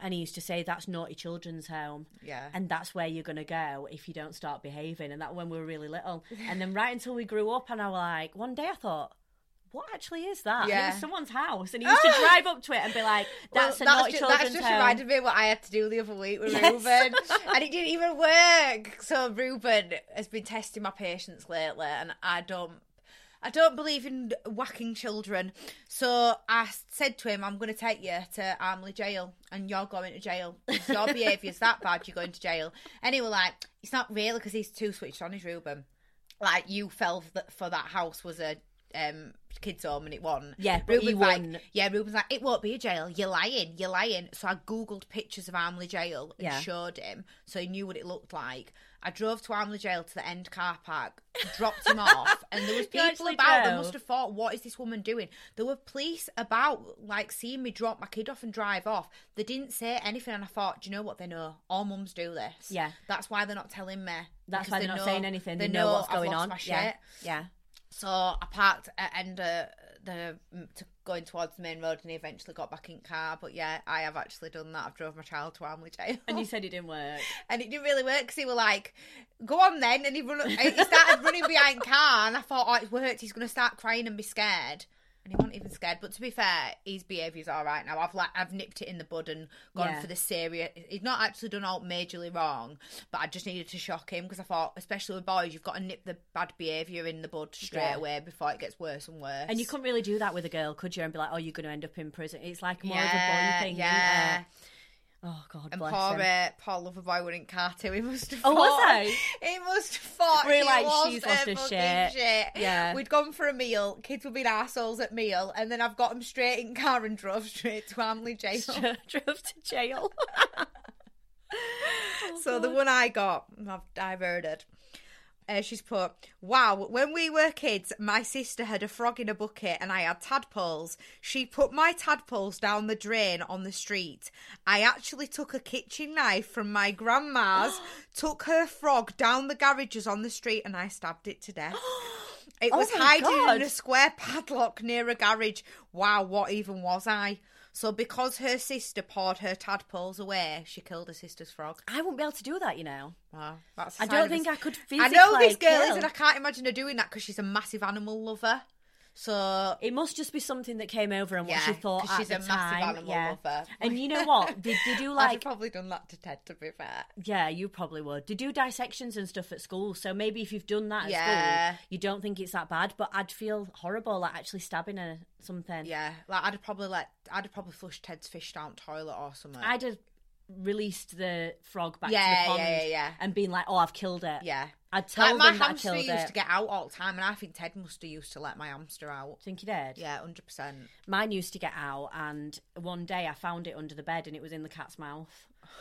And he used to say that's naughty children's home. Yeah. And that's where you're going to go if you don't start behaving. And that when we were really little. And then right until we grew up, and I was like, one day I thought, what actually is that? And Yeah. it was someone's house. And he used to ah! drive up to it and be like, that's Well, a naughty ju- children's that's just home. reminded me what I had to do the other week with Yes. Ruben, (laughs) and it didn't even work. So Ruben has been testing my patience lately, and I don't. I don't believe in whacking children, so I said to him, "I'm going to take you to Armley Jail, and you're going to jail. If your (laughs) behaviour's that bad, you're going to jail." And he was like, "It's not really because he's too switched on, is Ruben? Like you fell for that house was a um, kids home, and it wasn't. Yeah, but like, wouldn't. yeah, Ruben's like, it won't be a jail. You're lying. You're lying. So I googled pictures of Armley Jail and Yeah. showed him, so he knew what it looked like. I drove to Armley Jail to the end car park, dropped him off, (laughs) and there was people about. They must have thought, what is this woman doing? There were police about, like seeing me drop my kid off and drive off. They didn't say anything, and I thought, do you know what they know? All mums do this. Yeah. that's why they're not telling me. That's why they they're not know- saying anything. They, They know, what's I've going on. Yeah. Yeah. So I parked at end of the to going towards the main road, and he eventually got back in car. But yeah, I have actually done that. I've drove my child to Armley Jail, And you said it didn't work. (laughs) and it didn't really work because he were like, "Go on then," and he run, he started running behind car, and I thought, "Oh, it's worked. He's going to start crying and be scared." And he wasn't even scared. But to be fair, his behaviour's all right now. I've like I've nipped it in the bud and gone Yeah. for the serious. He's not actually done all majorly wrong, but I just needed to shock him because I thought, especially with boys, you've got to nip the bad behaviour in the bud straight Yeah. away before it gets worse and worse. And you couldn't really do that with a girl, could you? And be like, oh, you're going to end up in prison. It's like more yeah, of a boy thing. yeah. Oh God, And bless poor, him. uh, poor lover boy went in car too. He must have Oh, was thought. he? (laughs) He must have thought Really he she's lost her fucking shit. Yeah. We'd gone for a meal. Kids were being arseholes at meal. And then I've got him straight in car and drove straight to Armley jail. (laughs) (laughs) Drove to jail. so the one I got, I've diverted. Uh, she's put, wow, when we were kids, my sister had a frog in a bucket and I had tadpoles. She put my tadpoles down the drain on the street. I actually took a kitchen knife from my grandma's, (gasps) took her frog down the garages on the street, and I stabbed it to death. (gasps) It Oh was my hiding God. in a square padlock near a garage. Wow, what even was I? So, because her sister poured her tadpoles away, she killed her sister's frog. I wouldn't be able to do that, you know. Wow, that's I don't think I could I know this girl is, and I can't imagine her doing that because she's a massive animal lover. So It must just be something that came over and what she thought at she's the a massive time. animal yeah. lover. And you know what? Did, you I'd like? have probably done that to Ted. To be fair, Yeah, you probably would. They do dissections and stuff at school, so maybe if you've done that at Yeah. school, you don't think it's that bad. But I'd feel horrible like actually stabbing a something. yeah, like I'd have probably let I'd have probably flushed Ted's fish down toilet or something. I'd have released the frog back to Yeah, the pond yeah, yeah, yeah. and being like, "Oh, I've killed it." yeah, I'd tell like my them that I hamster killed used it. to get out all the time, and I think Ted must have used to let my hamster out. Think he did? Yeah, hundred percent. Mine used to get out, and one day I found it under the bed, and it was in the cat's mouth.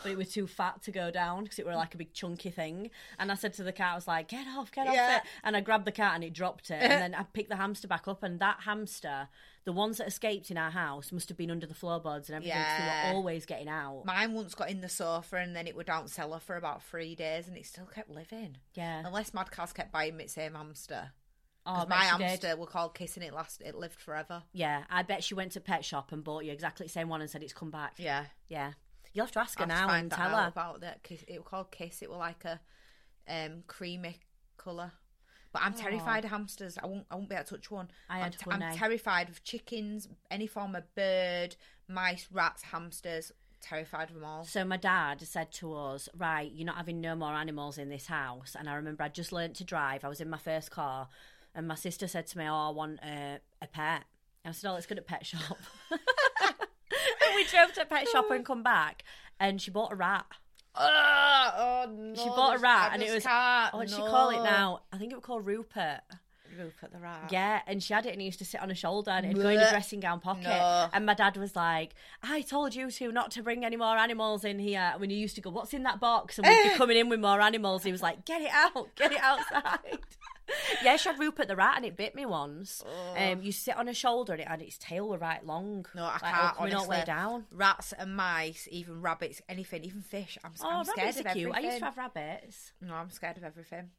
But it was too fat to go down because it were like a big chunky thing. And I said to the cat, I was like, "Get off, get off Yeah. it!" And I grabbed the cat, and it dropped it. And then I picked the hamster back up, and that hamster, the ones that escaped in our house, must have been under the floorboards and everything. 'cause Yeah. They were always getting out. Mine once got in the sofa, and then it would down cellar for about three days, and it still kept living. Yeah. Unless Mad Caz kept buying me the same hamster. Oh, I 'Cause bet my she did. hamster were called Kiss and it last it lived forever. Yeah, I bet she went to pet shop and bought you exactly the same one and said it's come back. Yeah. Yeah. You'll have to ask her now and tell her. about that. It was called Kiss. It was like a um, creamy colour. But I'm terrified of hamsters. I won't. I won't be able to touch one. I I'm, had one, I'm eh? terrified of chickens, any form of bird, mice, rats, hamsters. Terrified of them all. So my dad said to us, "Right, you're not having no more animals in this house." And I remember I would just learnt to drive. I was in my first car, and my sister said to me, "Oh, I want a, a pet." And I said, "Oh, let's go to pet shop." (laughs) we drove to a pet shop and (laughs) come back, and she bought a rat. Oh, oh no! She bought a rat, and it was can't, oh, what did she call it now? I think it was called Rupert. Rupert the rat. Yeah, and she had it, and it used to sit on her shoulder, and it'd go in Blech. dressing gown pocket. No. And my dad was like, "I told you to not to bring any more animals in here." When you used to go, "What's in that box?" and we'd be coming in with more animals, he was like, "Get it out, get it outside." (laughs) yeah, she had Rupert the rat, and it bit me once. Um, you sit on her shoulder, and it had its tail were right long. No, I like, can't. coming all the way down. Rats and mice, even rabbits, anything, even fish. I'm, Oh, I'm scared of cute. everything. I used to have rabbits. No, I'm scared of everything.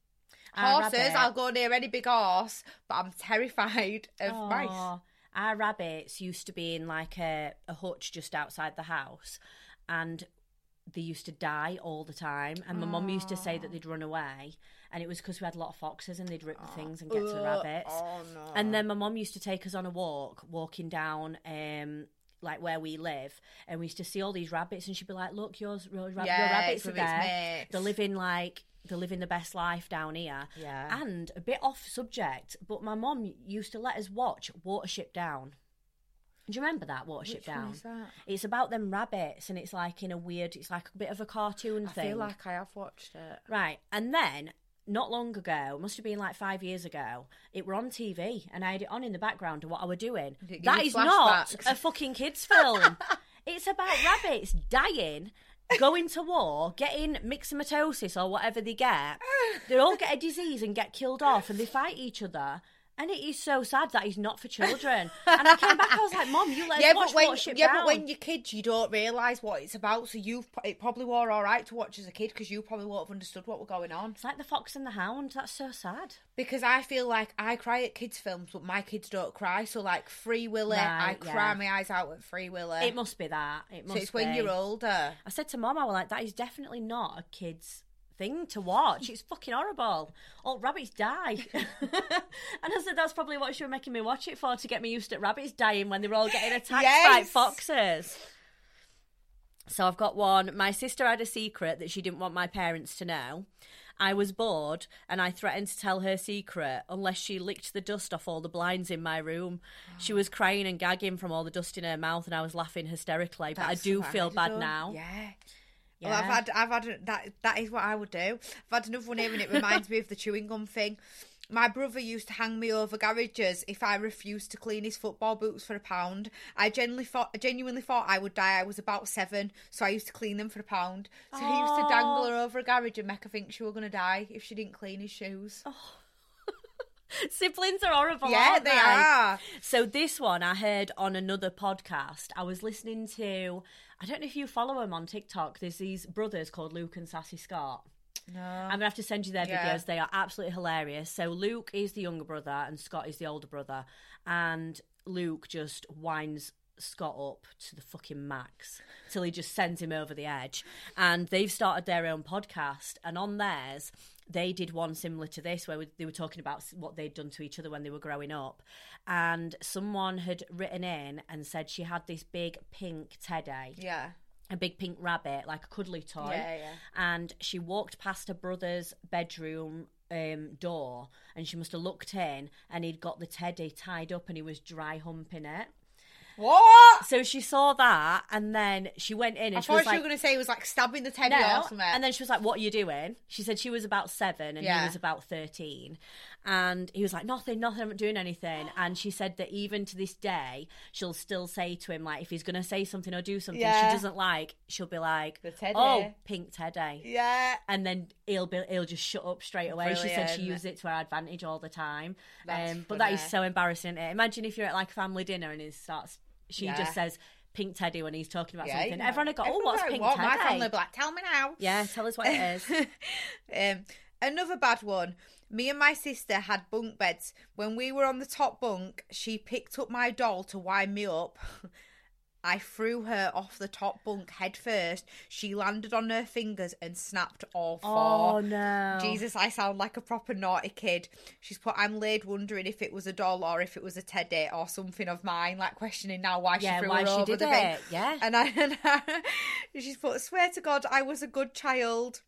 Horses, I'll go near any big horse, but I'm terrified of mice. Our rabbits used to be in like a, a hutch just outside the house, and they used to die all the time. And my mum used to say that they'd run away, and it was because we had a lot of foxes and they'd rip the things and get to the rabbits. Oh no! And then my mum used to take us on a walk, walking down. Um, like where we live, and we used to see all these rabbits, and she'd be like, "Look, yours, your, rab- your rabbits are there. They're living like they're living the best life down here." Yeah. And a bit off subject, but my mum used to let us watch Watership Down. Do you remember that Watership Which Down? is that? It's about them rabbits, and it's like in a weird. It's like a bit of a cartoon I thing. I feel like I have watched it. Right. And then, not long ago, must have been like five years ago, it were on TV and I had it on in the background of what I were doing. That is it give That you is not a fucking kids' film. (laughs) it's about rabbits dying. Going to war, getting myxomatosis or whatever they get, they all get a disease and get killed off, and they fight each other. And it is so sad that he's not for children. And I came back, I was like, "Mom, you let us watch but when Watership yeah, Down." but when you're kids, you don't realise what it's about. So you it probably were all right to watch as a kid because you probably won't have understood what were going on. it's like the Fox and the Hound. That's so sad. Because I feel like I cry at kids' films, but my kids don't cry. So like Free Willy, I Right, cry my eyes out at Free Willy. It must be that. It so must it's when you're older. I said to Mom, I was like, that is definitely not a kid's thing to watch. It's fucking horrible. All rabbits die. (laughs) and I said that's probably what she was making me watch it for to get me used to rabbits dying when they were all getting (laughs) attacked by foxes. So I've got one. My sister had a secret that she didn't want my parents to know. I was bored and I threatened to tell her secret unless she licked the dust off all the blinds in my room. She was crying and gagging from all the dust in her mouth and I was laughing hysterically. But I do feel bad now. Yeah. Yeah. Well, I've had, I've had a- that. That is what I would do. I've had another one here, and it reminds me of the chewing gum thing. My brother used to hang me over garages if I refused to clean his football boots for a pound. I genuinely thought, genuinely thought I would die. I was about seven, so I used to clean them for a pound. So he used to dangle her over a garage and make her think she were going to die if she didn't clean his shoes. Oh. (laughs) Siblings are horrible. yeah, aren't they are. So this one I heard on another podcast. I was listening to. I don't know if you follow them on TikTok. There's these brothers called Luke and Sassy Scott. No. I'm gonna have to send you their Yeah. videos. They are absolutely hilarious. So Luke is the younger brother and Scott is the older brother, and Luke just winds Scott up to the fucking max till he just sends him over the edge. And they've started their own podcast, and on theirs. They did one similar to this where they were talking about what they'd done to each other when they were growing up. And someone had written in and said she had this big pink teddy Yeah. a big pink rabbit, like a cuddly toy. Yeah, yeah. And she walked past her brother's bedroom um, door and she must have looked in and he'd got the teddy tied up and he was dry humping it. What? So she saw that and then she went in and I she thought was you like, were going to say it was like stabbing the teddy no. or something. And then she was like, What are you doing? She said she was about seven and Yeah. he was about 13. And he was like, Nothing, nothing, I'm not doing anything. And she said that even to this day, she'll still say to him, like, if he's going to say something or do something Yeah. she doesn't like, she'll be like, The teddy. Oh, pink teddy. yeah. And then he'll be he'll just shut up straight away. She said she Brilliant. used it to her advantage all the time. That's Um, but that is funny. so embarrassing. isn't it? Imagine if you're at like a family dinner and he starts she Yeah. just says pink teddy when he's talking about Yeah, something. know. Everyone would go, Oh, Everyone's what's like, pink what? teddy? My family like, tell me now. Yeah, tell us what it is. (laughs) Um, another bad one. Me and my sister had bunk beds. When we were on the top bunk, she picked up my doll to wind me up. (laughs) I threw her off the top bunk head first. She landed on her fingers and snapped all four. Oh no. Jesus, I sound like a proper naughty kid. She's put, I'm laid wondering if it was a doll or if it was a teddy or something of mine, like questioning now why Yeah, she threw why her she over did the thing. yeah. And I, (laughs) and I, she's put, swear to God, I was a good child.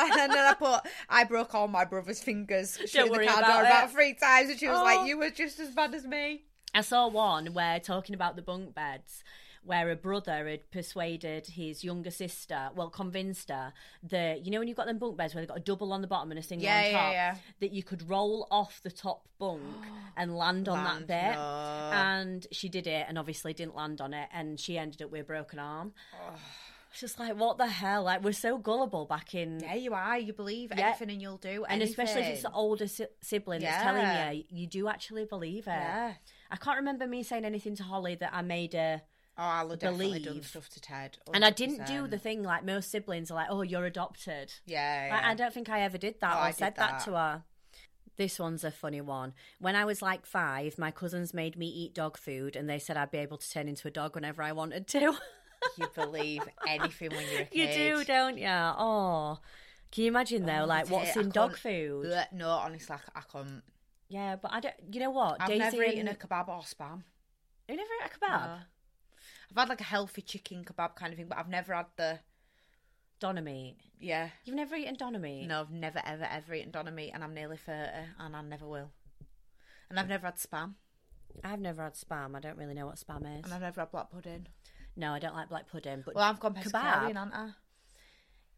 and then I put, I broke all my brother's fingers. shooting worry the car about it. about three times, and she was Oh. like, you were just as bad as me. I saw one where talking about the bunk beds where a brother had persuaded his younger sister, well, convinced her that you know when you've got them bunk beds where they've got a double on the bottom and a single Yeah, on top, yeah. that you could roll off the top bunk (gasps) and land on Land, that bit. no. And she did it and obviously didn't land on it and she ended up with a broken arm. It's just like what the hell? Like we're so gullible back in Yeah, you are. You believe Yeah. anything and you'll do and especially if it's the anything. older si- sibling that's Yeah. telling you, you do actually believe it. Yeah. I can't remember me saying anything to Holly that I made her, Oh, I'll have definitely done believe. stuff to Ted. and I didn't do the thing like most siblings are like, "Oh, you're adopted." Yeah, Like. I don't think I ever did that Oh, or I said that. that. to her. This one's a funny one. When I was like five, my cousins made me eat dog food, and they said I'd be able to turn into a dog whenever I wanted to. you believe anything when you're a kid. (laughs) you do, don't you? Oh, can you imagine though? Oh, like, what's you, in dog food? No, honestly, I, I couldn't. Yeah, but I don't. You know what? I've Daisy never eaten and- a kebab or spam. You never ate a kebab? No. I've had like a healthy chicken kebab kind of thing, but I've never had the Doner meat. yeah. You've never eaten doner meat? No, I've never ever ever eaten doner meat, and I'm nearly thirty, and I never will. And I've never had spam, I've never had spam. I don't really know what spam is. and I've never had black pudding. No, I don't like black pudding. But Well, I've gone Kebab? pescatarian, haven't I?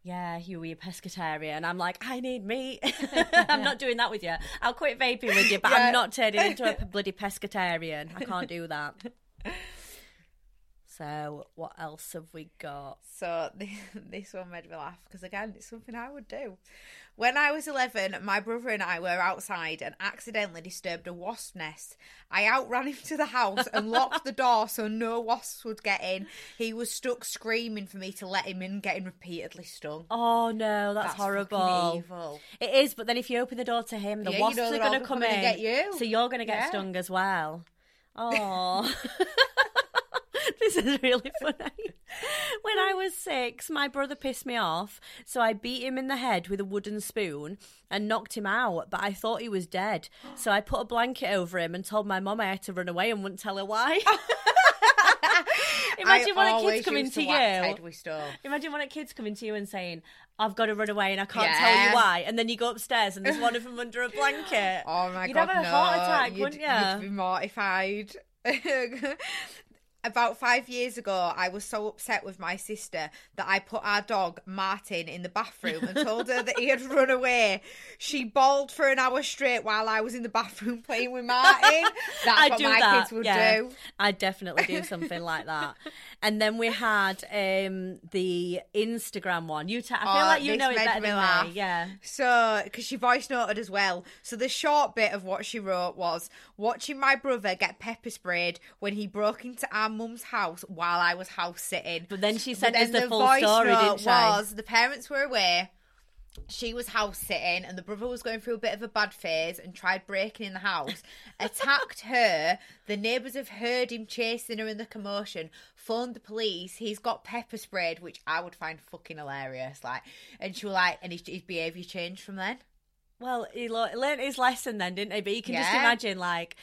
Yeah, you were a pescatarian. I'm like, I need meat. (laughs) (laughs) I'm not doing that with you. I'll quit vaping with you, but Yeah. I'm not turning into a (laughs) bloody pescatarian. I can't do that. So, what else have we got? So (laughs) this one made me laugh because again, it's something I would do. When I was 11, my brother and I were outside and accidentally disturbed a wasp nest. I outran him to the house and locked the door so no wasps would get in. He was stuck screaming for me to let him in, getting repeatedly stung. Oh no, that's, That's horrible. evil. It is, but then if you open the door to him, the Yeah, you wasps know are going to come in, and get you. so you're going to get Yeah. stung as well. (laughs) Oh, (laughs) this is really funny. when I was six, my brother pissed me off, so I beat him in the head with a wooden spoon and knocked him out. But I thought he was dead, so I put a blanket over him and told my mum I had to run away and wouldn't tell her why. (laughs) (laughs) Imagine I one of kids coming to you. Ted with stuff. Imagine one of kids coming to you and saying, "I've got to run away and I can't tell you why," and then you go upstairs and there's one of them under a blanket. Oh my god. You'd have a no. heart attack, you'd, wouldn't you? You'd be mortified. (laughs) About five years ago, I was so upset with my sister that I put our dog Martin in the bathroom and told her that he had run away. She bawled for an hour straight while I was in the bathroom playing with Martin. (laughs) That's I'd what my that. kids would yeah. do. I'd definitely do something like that. (laughs) And then we had um, the Instagram one. You, ta- I feel Oh, like you know it better than laugh. me. Yeah. So, because she voice noted as well. So, the short bit of what she wrote was watching my brother get pepper sprayed when he broke into our mum's house while I was house sitting. But then she sent us then the full voice story, note didn't she? was the parents were away. She was house sitting, and the brother was going through a bit of a bad phase and tried breaking in the house, (laughs) attacked her. The neighbours have heard him chasing her in the commotion, phoned the police. He's got pepper sprayed, which I would find fucking hilarious. Like, and she was like, and his, his behaviour changed from then. Well, he learned his lesson then, didn't he? But you can just imagine, like,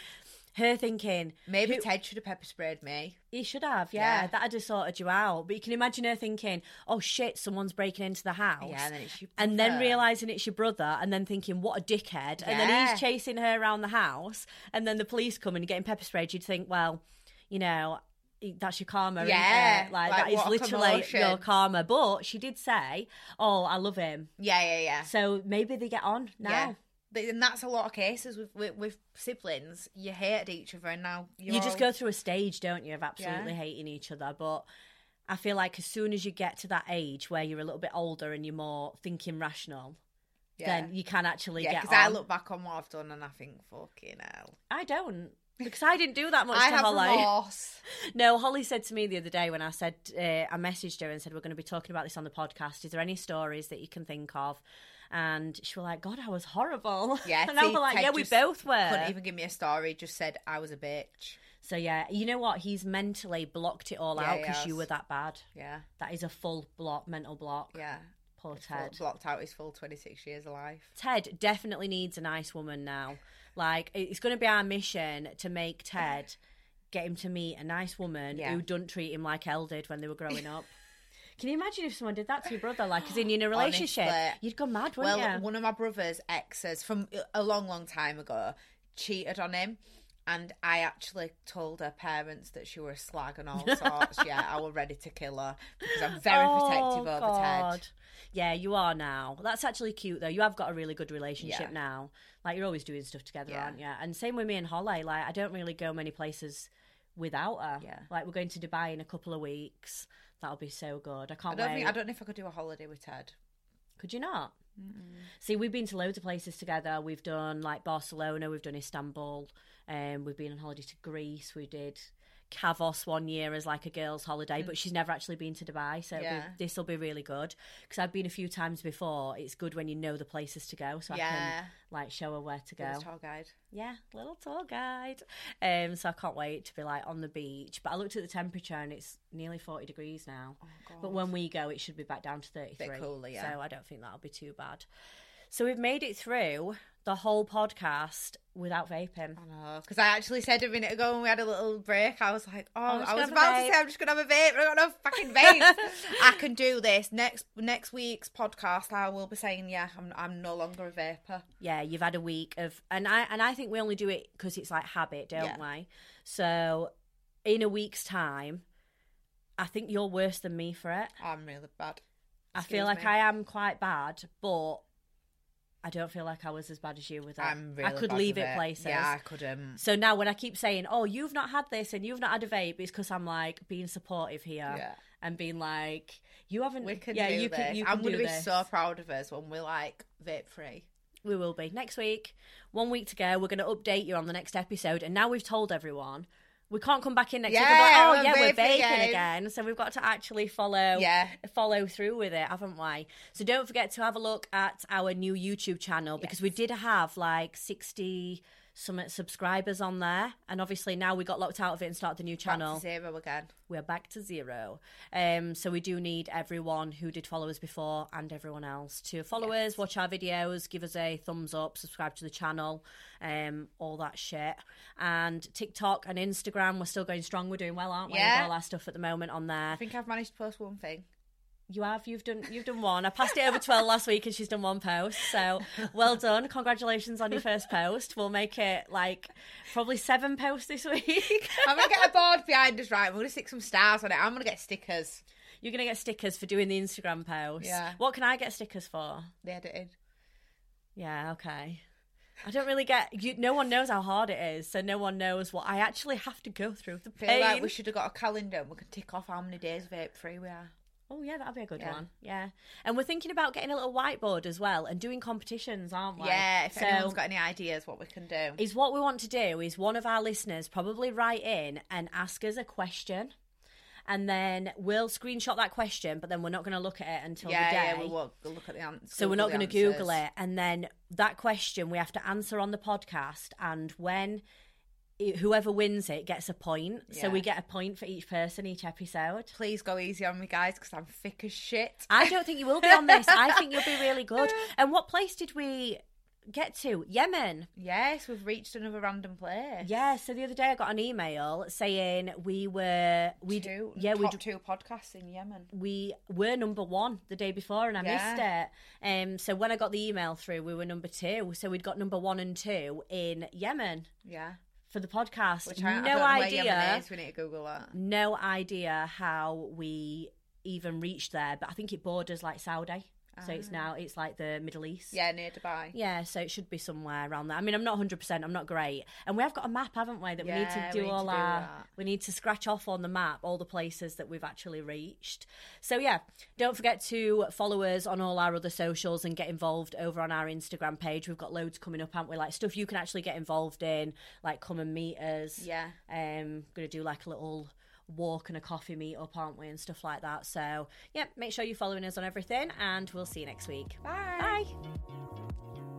her thinking, Maybe who- Ted should have pepper sprayed me. He should have, yeah. Yeah. That'd have sorted you out. But you can imagine her thinking, "Oh shit, someone's breaking into the house." Yeah, and then it's your and then realizing it's your brother, and then thinking, "What a dickhead!" And then he's chasing her around the house, and then the police come and getting pepper sprayed. You'd think, well, you know. That's your karma, isn't Yeah, it? Like, like, that is literally commotion. your karma. But she did say, "Oh, I love him," Yeah, yeah, yeah. so maybe they get on now. Yeah. And that's a lot of cases with, with, with siblings. You hated each other, and now you're you just all- go through a stage, don't you, of absolutely Yeah. hating each other. But I feel like as soon as you get to that age where you're a little bit older and you're more thinking rational, Yeah. then you can actually Yeah, get because I look back on what I've done and I think, fucking hell. I don't. Because I didn't do that much I to have Holly. (laughs) remorse. No, Holly said to me the other day when I said uh, I messaged her and said we're going to be talking about this on the podcast. Is there any stories that you can think of? And she was like, "God, I was horrible." (laughs) Yeah, and I was like, Ted "Yeah, we both were." Couldn't even give me a story, just said I was a bitch. So yeah, you know what? He's mentally blocked it all Yeah, out because you were that bad. Yeah, That is a full block, mental block. yeah. Poor Full- Ted. blocked out his full 26 years of life. Ted definitely needs a nice woman now. Like it's going to be our mission to make Ted get him to meet a nice woman Yeah. who don't treat him like El did when they were growing (laughs) up. Can you imagine if someone did that to your brother? Like, as in you're in a (gasps) relationship, Honestly. you'd go mad, Well, wouldn't you? one of my brother's exes from a long, long time ago cheated on him. And I actually told her parents that she was a slag and all (laughs) sorts. yeah, I was ready to kill her because I'm very oh, protective Oh, over Ted. God. Yeah, you are now. That's actually cute though. You have got a really good relationship Yeah. now. Like you're always doing stuff together, Yeah. aren't you? And same with me and Holly. Like I don't really go many places without her. Yeah. Like we're going to Dubai in a couple of weeks. That'll be so good. I I can't don't wait. think I don't know if I could do a holiday with Ted. Could you not? See, we've been to loads of places together. We've done like Barcelona, we've done Istanbul, um, we've been on holiday to Greece. We did Kavos one year as like a girls' holiday, but she's never actually been to Dubai, so Mm. Yeah. this will be really good because I've been a few times before. It's good when you know the places to go, so I can like show her where to Go. go. tour guide. Yeah, little tour guide. Um, so I can't wait to be like on the beach. But I looked at the temperature and it's nearly forty degrees now. But when we go, it should be back down to thirty three. cooler, yeah. So I don't think that'll be too bad. So we've made it through the whole podcast without vaping. I know, because I actually said a minute ago when we had a little break, I was like, "Oh, oh just I was gonna have a about to say I'm just gonna have a vape, but I got no fucking vape. (laughs) I can do this next next week's podcast. I will be saying, yeah, I'm I'm no longer a vapor. Yeah, you've had a week of, and I and I think we only do it because it's like habit, don't Yeah. we? So in a week's time, I think you're worse than me for it. I'm really bad. I feel like me. I am quite bad, but I don't feel like I was as bad as you with it. I'm really I could bad leave with it places. Yeah, I couldn't. So now when I keep saying, "Oh, you've not had this and you've not had a vape," it's because I'm like being supportive here Yeah. and being like, "You haven't." We can yeah, do you this. can. You I'm gonna be this. so proud of us when we're like vape free. We will be next week. One week to go. We're going to update you on the next episode, and now we've told everyone. We can't come back in next week and be like, oh yeah, we're baking again." again. So we've got to actually follow Yeah. follow through with it, haven't we? So don't forget to have a look at our new YouTube channel because we did have like sixty some subscribers on there, and obviously now we got locked out of it and started the new channel. Zero again. We're back to zero. Um, so we do need everyone who did follow us before and everyone else to follow us, watch our videos, give us a thumbs up, subscribe to the channel, um, all that shit. And TikTok and Instagram, we're still going strong. We're doing well, aren't we? Yeah. With all our stuff at the moment on there. I think I've managed to post one thing. You have. You've done. You've done one. I passed it over to El last week, and she's done one post. So well done. Congratulations on your first post. We'll make it like probably seven posts this week. (laughs) I'm gonna get a board behind us, right? We're gonna stick some stars on it. I'm gonna get stickers. You're gonna get stickers for doing the Instagram post. Yeah. What can I get stickers for? The editing. Yeah. Okay. I don't really get. You, no one knows how hard it is, so no one knows what I actually have to go through. The pain. feel like we should have got a calendar and we can tick off how many days vape free we are. Oh yeah, that'd be a good Yeah. one. Yeah, and we're thinking about getting a little whiteboard as well and doing competitions, aren't we? Yeah, if So- anyone's got any ideas what we can do. is what we want to do is one of our listeners probably write in and ask us a question and then we'll screenshot that question but then we're not going to look at it until yeah, the day yeah, we will we'll look at the answers. so we're not going to google it and then that question we have to answer on the podcast and when whoever wins it gets a point so we get a point for each person each episode Please go easy on me, guys, because I'm thick as shit. I don't think you will be on this. I think you'll be really good. (laughs) And what place did we get to? Yemen. Yes, we've reached another random place. Yeah, so the other day I got an email saying we were we d- Two, yeah we two podcasts in Yemen. we were number one the day before and I missed it. Um, so when I got the email through, we were number two. So we'd got number one and two in Yemen Yeah, for the podcast. which I, no don't know where idea, is. We need to Google that. no idea how we even reached there. But I think it borders like Saudi, so it's now it's like the Middle East. Ah. Yeah, near Dubai. Yeah, so it should be somewhere around there. I mean, I'm not 100%, I'm not great. And we have got a map, haven't we, that we need to do need to all do our. that. We need to scratch off on the map all the places that we've actually reached. So, yeah, don't forget to follow us on all our other socials and get involved over on our Instagram page. We've got loads coming up, haven't we? Like stuff you can actually get involved in, like come and meet us. Yeah. Um, going to do like a little walk and a coffee meet up, aren't we? And stuff like that. So, yeah, make sure you're following us on everything, and we'll see you next week. Bye. Bye.